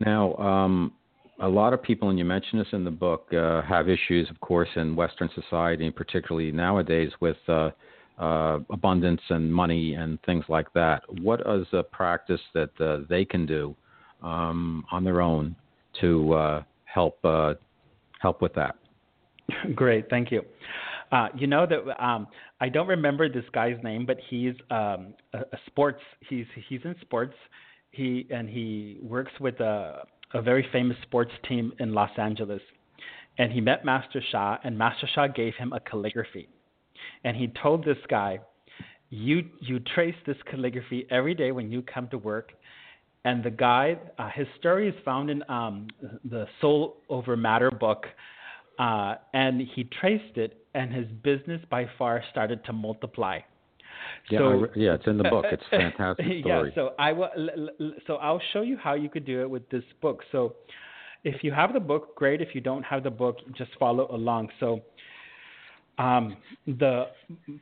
A: Now, um, a lot of people, and you mention this in the book, uh, have issues, of course, in Western society, particularly nowadays, with uh, uh, abundance and money and things like that. What is a practice that uh, they can do um, on their own to uh, help uh, help with that?
B: Great, thank you. Uh, you know that um, I don't remember this guy's name, but he's um, a, a, sports. He's he's in sports. He and he works with a, a very famous sports team in Los Angeles. And he met Master Sha, and Master Sha gave him a calligraphy and he told this guy, "You you trace this calligraphy every day when you come to work." And the guy, uh, his story is found in um, the Soul Over Matter book, uh, and he traced it, and his business by far started to multiply.
A: Yeah, so, yeah, it's in the book. It's a fantastic story.
B: yeah, so I will. So I'll show you how you could do it with this book. So, if you have the book, great. If you don't have the book, just follow along. So, um, the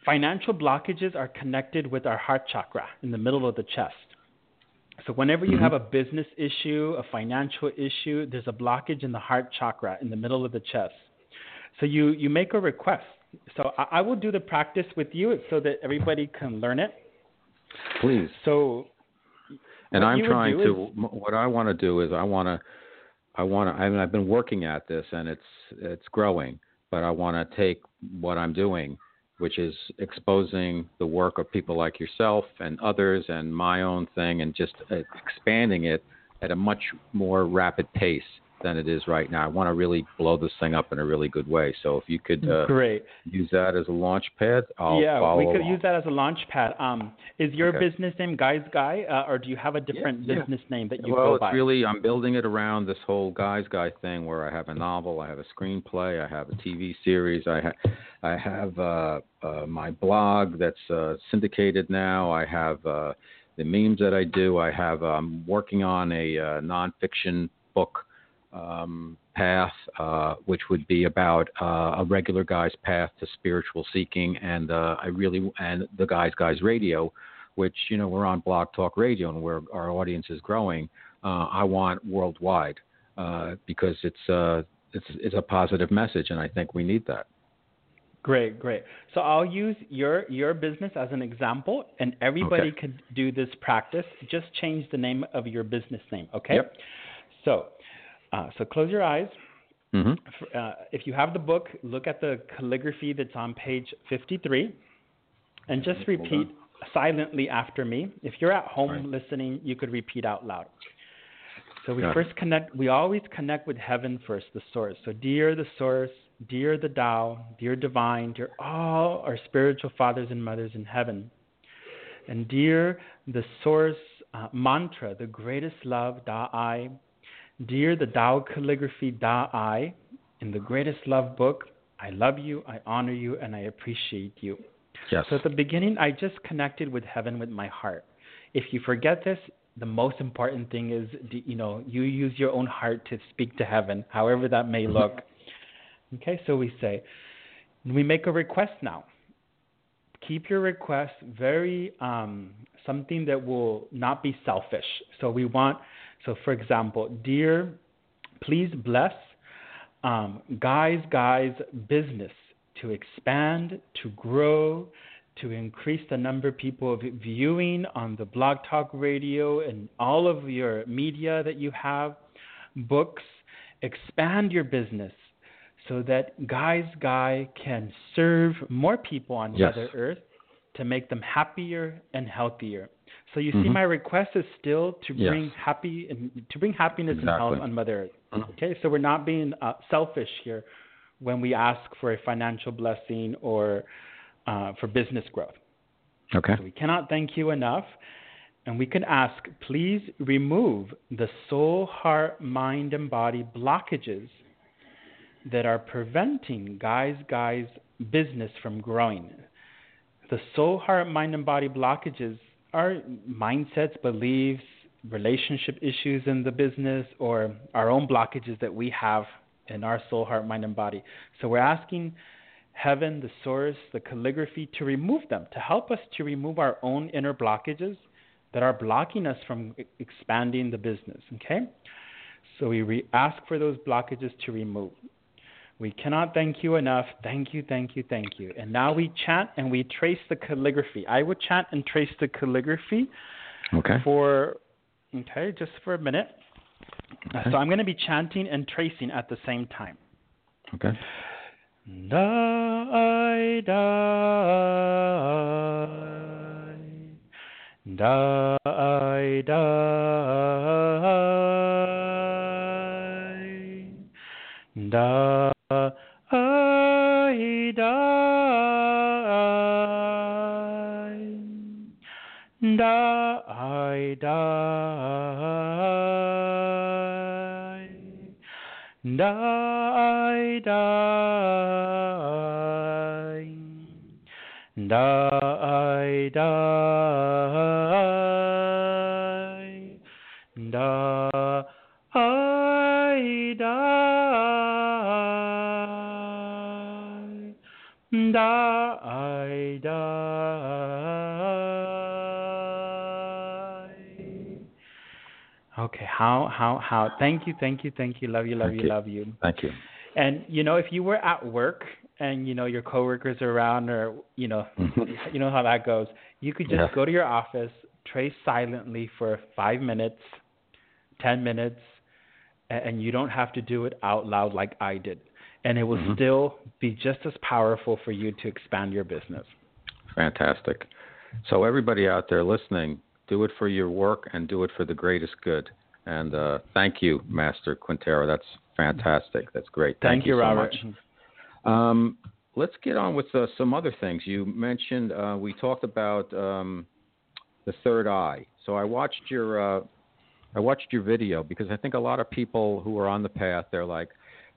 B: financial blockages are connected with our heart chakra in the middle of the chest. So, whenever you mm-hmm. have a business issue, a financial issue, there's a blockage in the heart chakra in the middle of the chest. So, you, you make a request. So, I, I will do the practice with you so that everybody can learn it.
A: Please.
B: So,
A: and I'm trying to.
B: Is,
A: what I want to do is I want to. I want to. I mean, I've been working at this, and it's it's growing but I want to take what I'm doing, which is exposing the work of people like yourself and others and my own thing and just uh, expanding it at a much more rapid pace than it is right now. I want to really blow this thing up in a really good way. So if you could uh,
B: Great.
A: use that as a launch pad, I'll
B: yeah, we could
A: along.
B: use that as a launch pad. Um, is your
A: okay.
B: business name Guys Guy, uh, or do you have a different
A: yeah,
B: business
A: yeah.
B: name that you
A: well,
B: go
A: it's
B: by?
A: really I'm building it around this whole Guys Guy thing, where I have a novel, I have a screenplay, I have a TV series, I have I have uh, uh, my blog that's uh, syndicated now. I have uh, the memes that I do. I have I'm um, working on a uh, nonfiction book um, path, uh, which would be about uh, a regular guy's path to spiritual seeking, and uh, I really and the guys guys radio, which you know we're on Blog Talk Radio and where our audience is growing. Uh, I want worldwide uh, because it's uh, it's it's a positive message, and I think we need that.
B: Great, great. So I'll use your your business as an example, and everybody
A: okay.
B: could do this practice. Just change the name of your business name, okay?
A: Yep.
B: So uh, so close your eyes.
A: Mm-hmm.
B: Uh, if you have the book, look at the calligraphy that's on page 53 and just repeat silently after me. If you're at home right. listening, you could repeat out loud. So we first connect, we always connect with heaven first, the source. So, dear the source, dear the Tao, dear divine, dear all our spiritual fathers and mothers in heaven. And dear the source uh, mantra, the greatest love, Da I, Dear the Tao Calligraphy Da I, in the Greatest Love book, I love you, I honor you, and I appreciate you.
A: Yes.
B: So at the beginning, I just connected with heaven with my heart. If you forget this, the most important thing is, you know, you use your own heart to speak to heaven, however that may look. okay, so we say, we make a request now. keep your request very um, something that will not be selfish. So we want, so for example, dear, please bless um, guys, guys business to expand, to grow, to increase the number of people viewing on the blog talk radio and all of your media that you have, books, expand your business so that Guy's Guy can serve more people on yes. Mother Earth to make them happier and healthier. So you mm-hmm. see, my request is still to bring yes. happy and to bring happiness exactly. and health on Mother Earth. Mm-hmm. Okay, so we're not being uh, selfish here when we ask for a financial blessing or uh, for business growth.
A: Okay.
B: So we cannot thank you enough. And we can ask, please remove the soul, heart, mind, and body blockages that are preventing guys, guys business from growing. The soul, heart, mind, and body blockages are mindsets, beliefs, relationship issues in the business, or our own blockages that we have in our soul, heart, mind, and body. So we're asking heaven, the source, the calligraphy to remove them, to help us to remove our own inner blockages that are blocking us from expanding the business. Okay? So we re- ask for those blockages to remove. We cannot thank you enough. Thank you, thank you, thank you. And now we chant and we trace the calligraphy. I would chant and trace the calligraphy
A: okay.
B: for okay, just for a minute. Okay. So I'm going to be chanting and tracing at the same time.
A: Okay.
B: Die, die, die, die, die. I die, die, die, die, die, die, die, Okay, how, how, how? Thank you, thank you, thank you. Love you, love you, you, love you.
A: Thank you.
B: And you know, if you were at work and you know your coworkers are around, or you know, mm-hmm. you know how that goes. You could just yeah. go to your office, trace silently for five minutes, ten minutes, and you don't have to do it out loud like I did and it will mm-hmm. still be just as powerful for you to expand your business.
A: Fantastic. So, everybody out there listening, do it for your work and do it for the greatest good. And uh, thank you, Master Quintero. That's fantastic. That's great.
B: Thank, thank you,
A: you,
B: so Robert.
A: Much. Um, let's get on with uh, some other things. You mentioned uh, we talked about um, the third eye. So I watched your uh, I watched your video because I think a lot of people who are on the path they're like,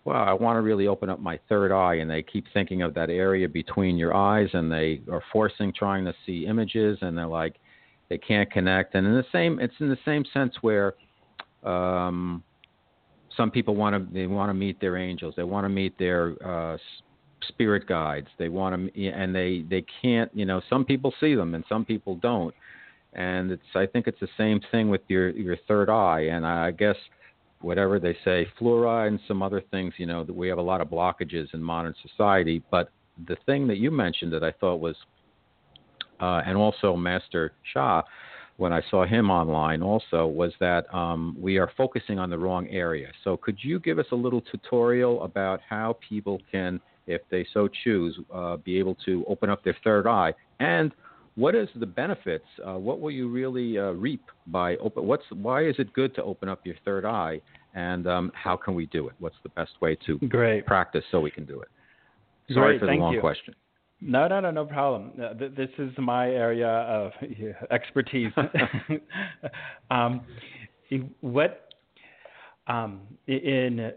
A: well, I want to really open up my third eye, and they keep thinking of that area between your eyes, and they are forcing trying to see images, and they're like, they can't connect. And in the same, it's in the same sense where um, some people want to they want to meet their angels, they want to meet their uh, spirit guides, they want to, and they they can't. You know, some people see them, and some people don't. And it's I think it's the same thing with your your third eye, and I guess whatever they say, fluoride and some other things, you know, that we have a lot of blockages in modern society. But the thing that you mentioned that I thought was, uh, and also Master Sha, when I saw him online also, was that um, we are focusing on the wrong area. So could you give us a little tutorial about how people can, if they so choose, uh, be able to open up their third eye and what is the benefits? Uh, what will you really uh, reap by open? What's why is it good to open up your third eye, and um, how can we do it? What's the best way to
B: Great.
A: practice so we can do it? Sorry
B: Great,
A: for the long
B: you.
A: question.
B: No, no, no, no problem. Uh, th- this is my area of expertise. um, what um, in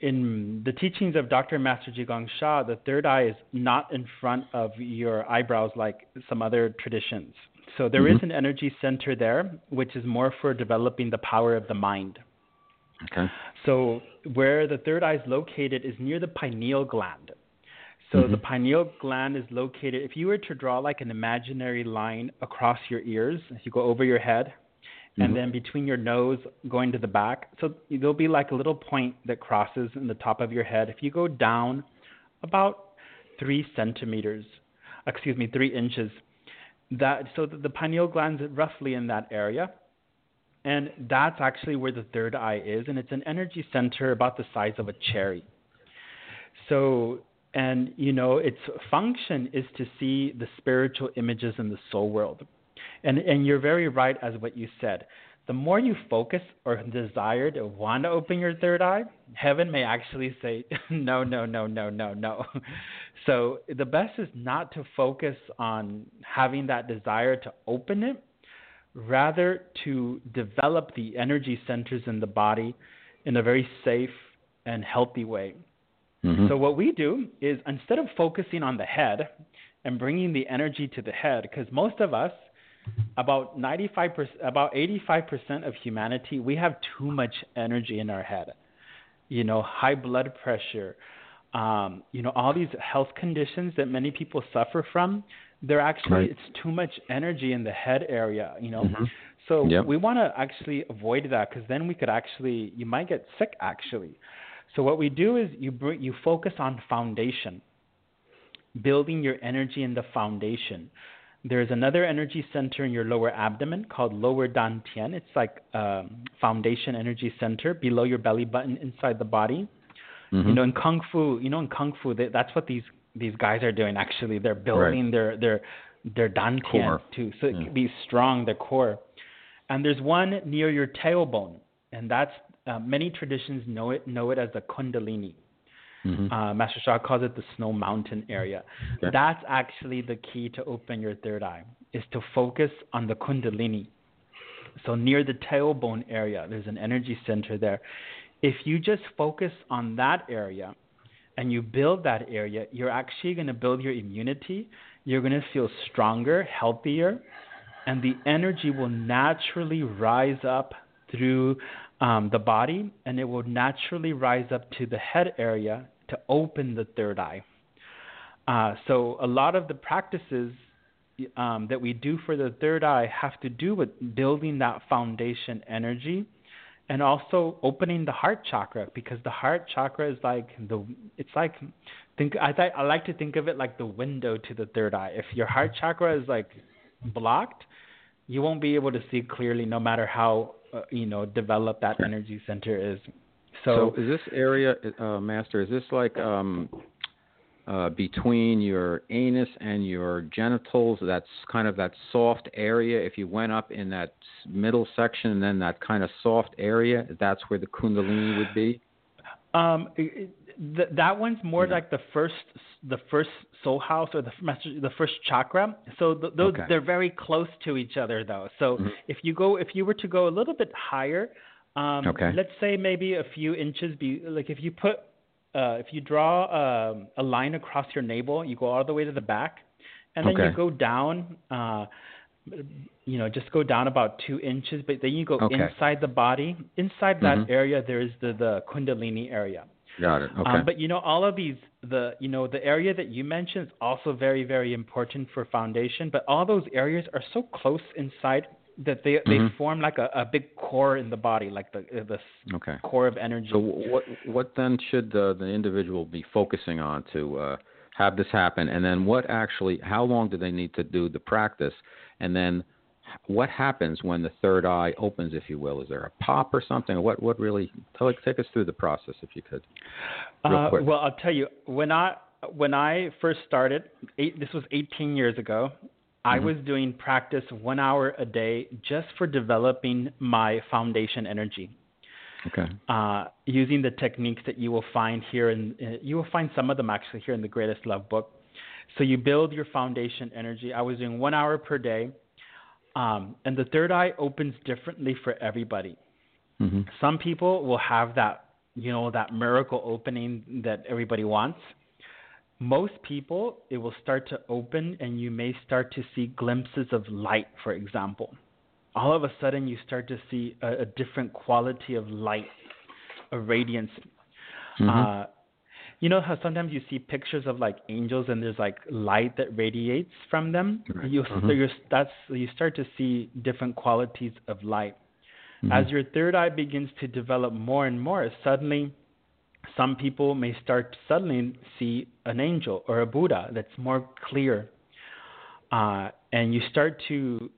B: in the teachings of Dr. Master Zhi Gang Sha, the third eye is not in front of your eyebrows like some other traditions. So there mm-hmm. is an energy center there, which is more for developing the power of the mind.
A: Okay.
B: So where the third eye is located is near the pineal gland. So mm-hmm. the pineal gland is located. If you were to draw like an imaginary line across your ears, if you go over your head, mm-hmm. and then between your nose going to the back, so there'll be like a little point that crosses in the top of your head. If you go down about three centimeters, excuse me, three inches, that so the, the pineal gland is roughly in that area. And that's actually where the third eye is, and it's an energy center about the size of a cherry. So and you know its function is to see the spiritual images in the soul world. And and you're very right as what you said. The more you focus or desire to want to open your third eye heaven may actually say no no no no no no. So the best is not to focus on having that desire to open it. Rather to develop the energy centers in the body in a very safe and healthy way Mm-hmm. So what we do is instead of focusing on the head and bringing the energy to the head, because most of us, about 95%, about 85% of humanity, we have too much energy in our head. You know, high blood pressure, um, you know, all these health conditions that many people suffer from. They're actually right. it's too much energy in the head area. You know. Mm-hmm. So yep. we want to actually avoid that because then we could actually you might get sick actually. So what we do is you bring, you focus on foundation, building your energy in the foundation. There's another energy center in your lower abdomen called lower dantian. It's like a foundation energy center below your belly button inside the body. Mm-hmm. You know, in kung fu, you know, in kung fu, they, that's what these these guys are doing. Actually, they're building right. their their their dantian core. to so it yeah. can be strong, the core. And there's one near your tailbone, and that's uh, many traditions know it know it as the Kundalini. Mm-hmm. Uh, Master Sha calls it the Snow Mountain area. Okay. That's actually the key to open your third eye is to focus on the Kundalini. So near the tailbone area, there's an energy center there. If you just focus on that area and you build that area, you're actually going to build your immunity. You're going to feel stronger, healthier, and the energy will naturally rise up through um, the body, and it will naturally rise up to the head area to open the third eye. Uh, so a lot of the practices um, that we do for the third eye have to do with building that foundation energy and also opening the heart chakra because the heart chakra is like the it's like think I th- I like to think of it like the window to the third eye. If your heart chakra is like blocked, you won't be able to see clearly no matter how uh, you know develop that energy center is.
A: So, so is this area, uh, Master? Is this like um, uh, between your anus and your genitals? That's kind of that soft area. If you went up in that middle section, and then that kind of soft area, that's where the Kundalini would be.
B: Um, it, th- that one's more yeah. like the first the first soul house or the the first chakra. So th- those okay. they're very close to each other though. So mm-hmm. if you go if you were to go a little bit higher, um, okay. let's say maybe a few inches be like if you put uh, if you draw um, a line across your navel, you go all the way to the back, and then okay. you go down. Uh, you know, just go down about two inches, but then you go okay. inside the body. Inside that mm-hmm. area, there is the, the Kundalini area.
A: Got it. Okay.
B: Um, but you know, all of these, the you know, the area that you mentioned is also very, very important for foundation. But all those areas are so close inside that they mm-hmm. they form like a, a big core in the body, like the the okay. core of energy.
A: So what what then should the the individual be focusing on to uh, have this happen? And then what actually, how long do they need to do the practice? And then what happens when the third eye opens, if you will? Is there a pop or something? What what really tell, take us through the process, if you could.
B: Uh, well, I'll tell you when I when I first started, eight, this was 18 years ago. Mm-hmm. I was doing practice one hour a day just for developing my foundation energy.
A: Okay.
B: Uh, using the techniques that you will find here, and you will find some of them actually here in the Greatest Love book. So you build your foundation energy. I was doing one hour per day um, and the third eye opens differently for everybody. Mm-hmm. Some people will have that, you know, that miracle opening that everybody wants. Most people, it will start to open, and you may start to see glimpses of light, for example. All of a sudden, you start to see a, a different quality of light, a radiance. Mm-hmm. Uh, you know how sometimes you see pictures of like angels and there's like light that radiates from them.
A: Right.
B: You
A: Mhm.
B: so you're, that's you start to see different qualities of light.
A: Mhm.
B: As your third eye begins to develop more and more, suddenly some people may start to suddenly see an angel or a Buddha that's more clear. Uh, and you start to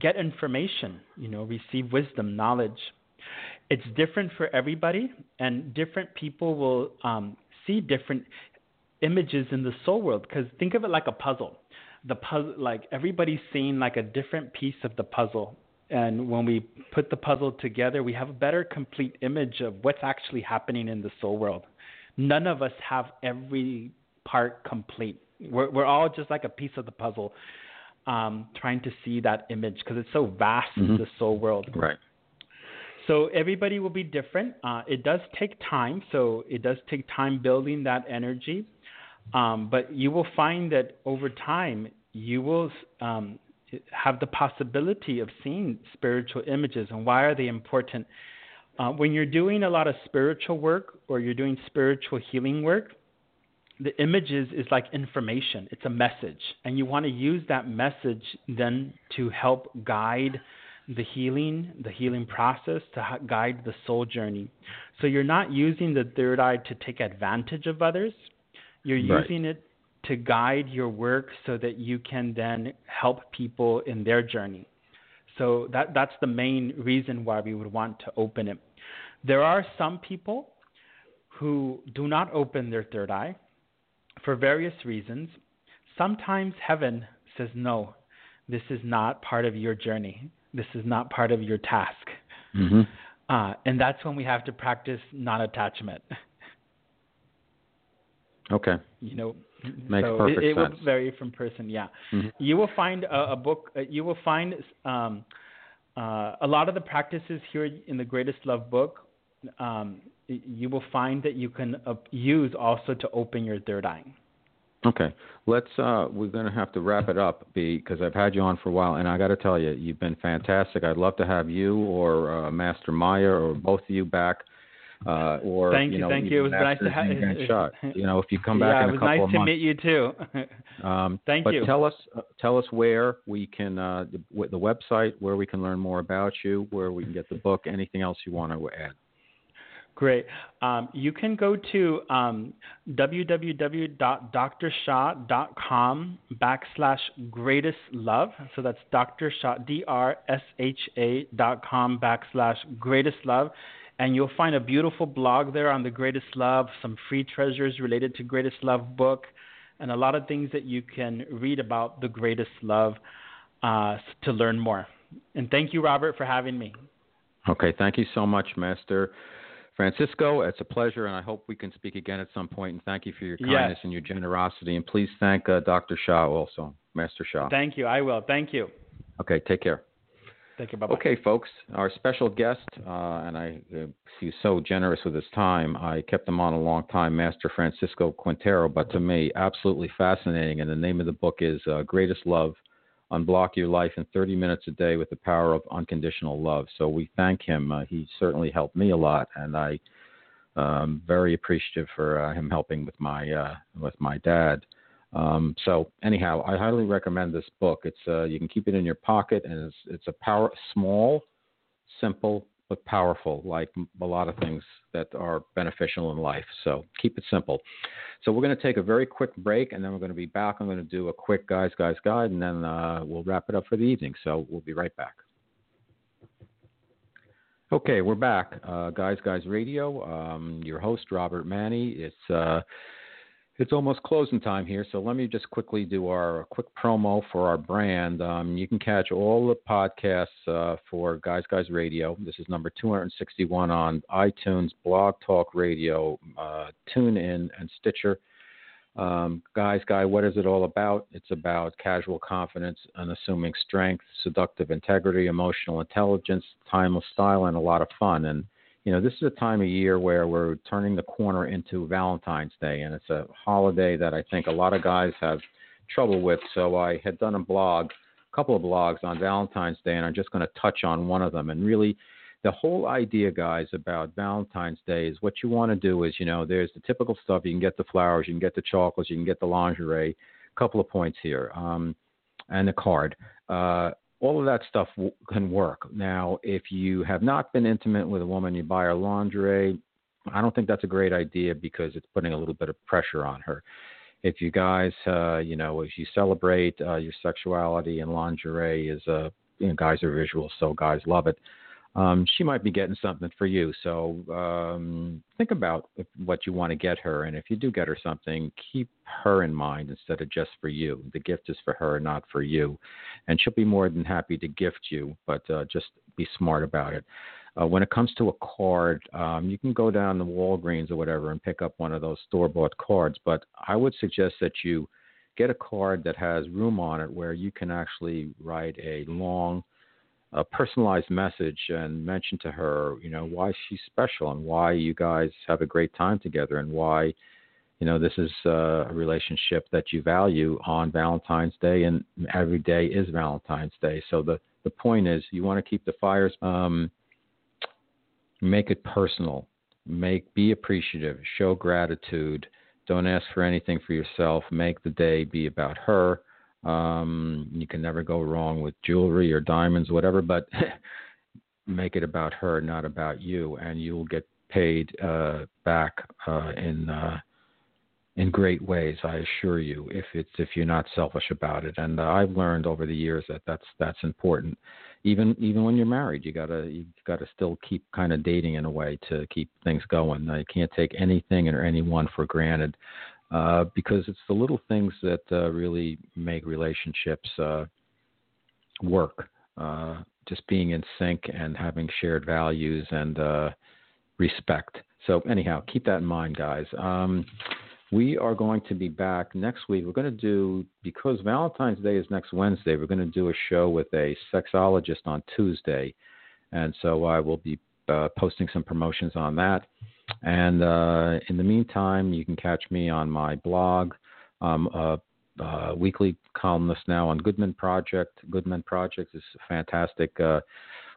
B: get information, you know, receive wisdom, knowledge. It's different for everybody, and different people will um, see different images in the soul world. Because think of it like a puzzle. The puzzle, like everybody's seeing like a different piece of the puzzle, and when we put the puzzle together, we have a better complete image of what's actually happening in the soul world. None of us have every part complete. We're, we're all just like a piece of the puzzle, um, trying to see that image because it's so vast
A: Mhm.
B: the soul world.
A: Right.
B: So everybody will be different. Uh, it does take time, so it does take time building that energy. Um, but you will find that over time, you will um, have the possibility of seeing spiritual images. And why are they important? Uh, when you're doing a lot of spiritual work or you're doing spiritual healing work, the images is like information. It's a message, and you want to use that message then to help guide the healing, the healing process, to guide the soul journey. So you're not using the third eye to take advantage of others. You're
A: Right.
B: using it to guide your work so that you can then help people in their journey. So that that's the main reason why we would want to open it. There are some people who do not open their third eye for various reasons. Sometimes heaven says, no, this is not part of your journey. This is not part of your task.
A: hmm
B: Uh, and that's when we have to practice non attachment.
A: Okay.
B: You know,
A: Makes
B: so
A: perfect
B: it, it will vary from person. Yeah,
A: Mhm.
B: you will find a, a book. Uh, you will find um, uh, a lot of the practices here in the Greatest Love book. Um, you will find that you can uh, use also to open your third eye.
A: Okay, let's. Uh, we're going to have to wrap it up because I've had you on for a while, and I got to tell you, you've been fantastic. I'd love to have you or uh, Master Maya or both of you back. Uh, or
B: Thank you,
A: know,
B: thank you. It was nice to
A: have
B: ha-
A: Zhang Shot. You know, if you come back
B: yeah,
A: in
B: it
A: a
B: was
A: couple
B: nice
A: of
B: to meet you too.
A: Um,
B: Thank
A: but
B: you.
A: tell us, uh, tell us where we can, uh, the, the website, where we can learn more about you, where we can get the book, anything else you want to add.
B: Great. Um, you can go to um, www.drsha.com backslash greatest love. So that's Dr. D-R-S-H-A dot com backslash greatest love. And you'll find a beautiful blog there on the greatest love, some free treasures related to greatest love book, and a lot of things that you can read about the greatest love uh, to learn more. And thank you, Robert, for having me.
A: Okay, thank you so much, Master Francisco. It's a pleasure, and I hope we can speak again at some point. And thank you for your
B: Yes.
A: kindness and your generosity. And please thank uh, Dr. Sha also, Master Sha.
B: Thank you. I will. Thank you.
A: Okay, take care.
B: Thank you. Bye-bye.
A: Okay, folks, our special guest, uh, and I uh, he's so generous with his time. I kept him on a long time, Master Francisco Quintero, but to me, absolutely fascinating. And the name of the book is uh, Greatest Love Unblock Your Life in 30 Minutes a Day with the Power of Unconditional Love. So we thank him. Uh, he certainly helped me a lot, and I um, very appreciative for uh, him helping with my uh, with my dad. Um, so anyhow, I highly recommend this book. It's uh, you can keep it in your pocket, and it's it's a power small, simple but powerful, like a lot of things that are beneficial in life. So keep it simple. So we're going to take a very quick break, and then we're going to be back. I'm going to do a quick guys guys guide, and then uh, we'll wrap it up for the evening. So we'll be right back. Okay, we're back. Uh, guys Guys Radio. Um, your host Robert Manni. It's uh, it's almost closing time here, so let me just quickly do our quick promo for our brand. Um, you can catch all the podcasts uh, for Guys Guys Radio. This is number 261 on iTunes, Blog Talk Radio, uh, TuneIn, and Stitcher. Um, guys, Guy, what is it all about? It's about casual confidence, unassuming strength, seductive integrity, emotional intelligence, timeless style, and a lot of fun. And you know, this is a time of year where we're turning the corner into Valentine's Day, and it's a holiday that I think a lot of guys have trouble with. So I had done a blog, a couple of blogs on Valentine's Day, and I'm just going to touch on one of them. And really, the whole idea, guys, about Valentine's Day is what you want to do is, you know, there's the typical stuff. You can get the flowers, you can get the chocolates, you can get the lingerie. A couple of points here, um, and the card. Uh, all of that stuff w- can work. Now, if you have not been intimate with a woman, you buy her lingerie. I don't think that's a great idea because it's putting a little bit of pressure on her. If you guys, uh, you know, if you celebrate uh, your sexuality and lingerie is, uh, you know, guys are visual, so guys love it um, she might be getting something for you. So um, think about what you want to get her, and if you do get her something, keep her in mind instead of just for you. The gift is for her, not for you, and she'll be more than happy to gift you. But uh, just be smart about it. Uh, when it comes to a card, um, you can go down to Walgreens or whatever and pick up one of those store-bought cards. But I would suggest that you get a card that has room on it where you can actually write a long a personalized message and mention to her, you know, why she's special and why you guys have a great time together and why, you know, this is uh, a relationship that you value on Valentine's Day and every day is Valentine's Day. So the the point is, you want to keep the fires, um, make it personal, make be appreciative, show gratitude. Don't ask for anything for yourself. Make the day be about her um, you can never go wrong with jewelry or diamonds, whatever, but make it about her, not about you, and you'll get paid uh, back uh, in uh, in great ways. I assure you, if it's if you're not selfish about it. And uh, I've learned over the years that that's that's important. Even even when you're married, you gotta you gotta still keep kind of dating in a way to keep things going. Uh, you can't take anything or anyone for granted uh, because it's the little things that uh, really make relationships uh, work. Uh, just being in sync and having shared values and uh, respect. So, anyhow, keep that in mind, guys. Um, we are going to be back next week. We're going to do, because Valentine's Day is next Wednesday, we're going to do a show with a sexologist on Tuesday. And so I will be posting some promotions on that. And uh, in the meantime, you can catch me on my blog. A, a weekly columnist now on Good Men Project. Good Men Project is a fantastic uh,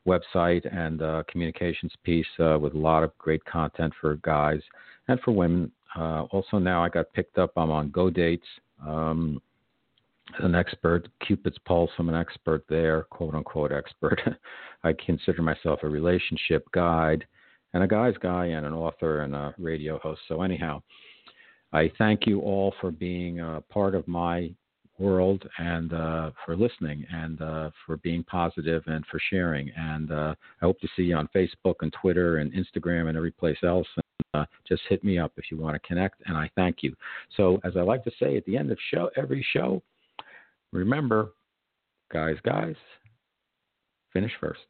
A: website and uh, communications piece uh, with a lot of great content for guys and for women. Uh, also, now I got picked up. I'm on Go Dates. Um, an expert, Cupid's Pulse. I'm an expert there, quote unquote expert. I consider myself a relationship guide and a guy's guy and an author and a radio host. So, anyhow, I thank you all for being a part of my world and uh, for listening and uh, for being positive and for sharing. And uh, I hope to see you on Facebook and Twitter and Instagram and every place else. And, uh, just hit me up if you want to connect. And I thank you. So, as I like to say at the end of show, every show, remember, guys, guys, finish first.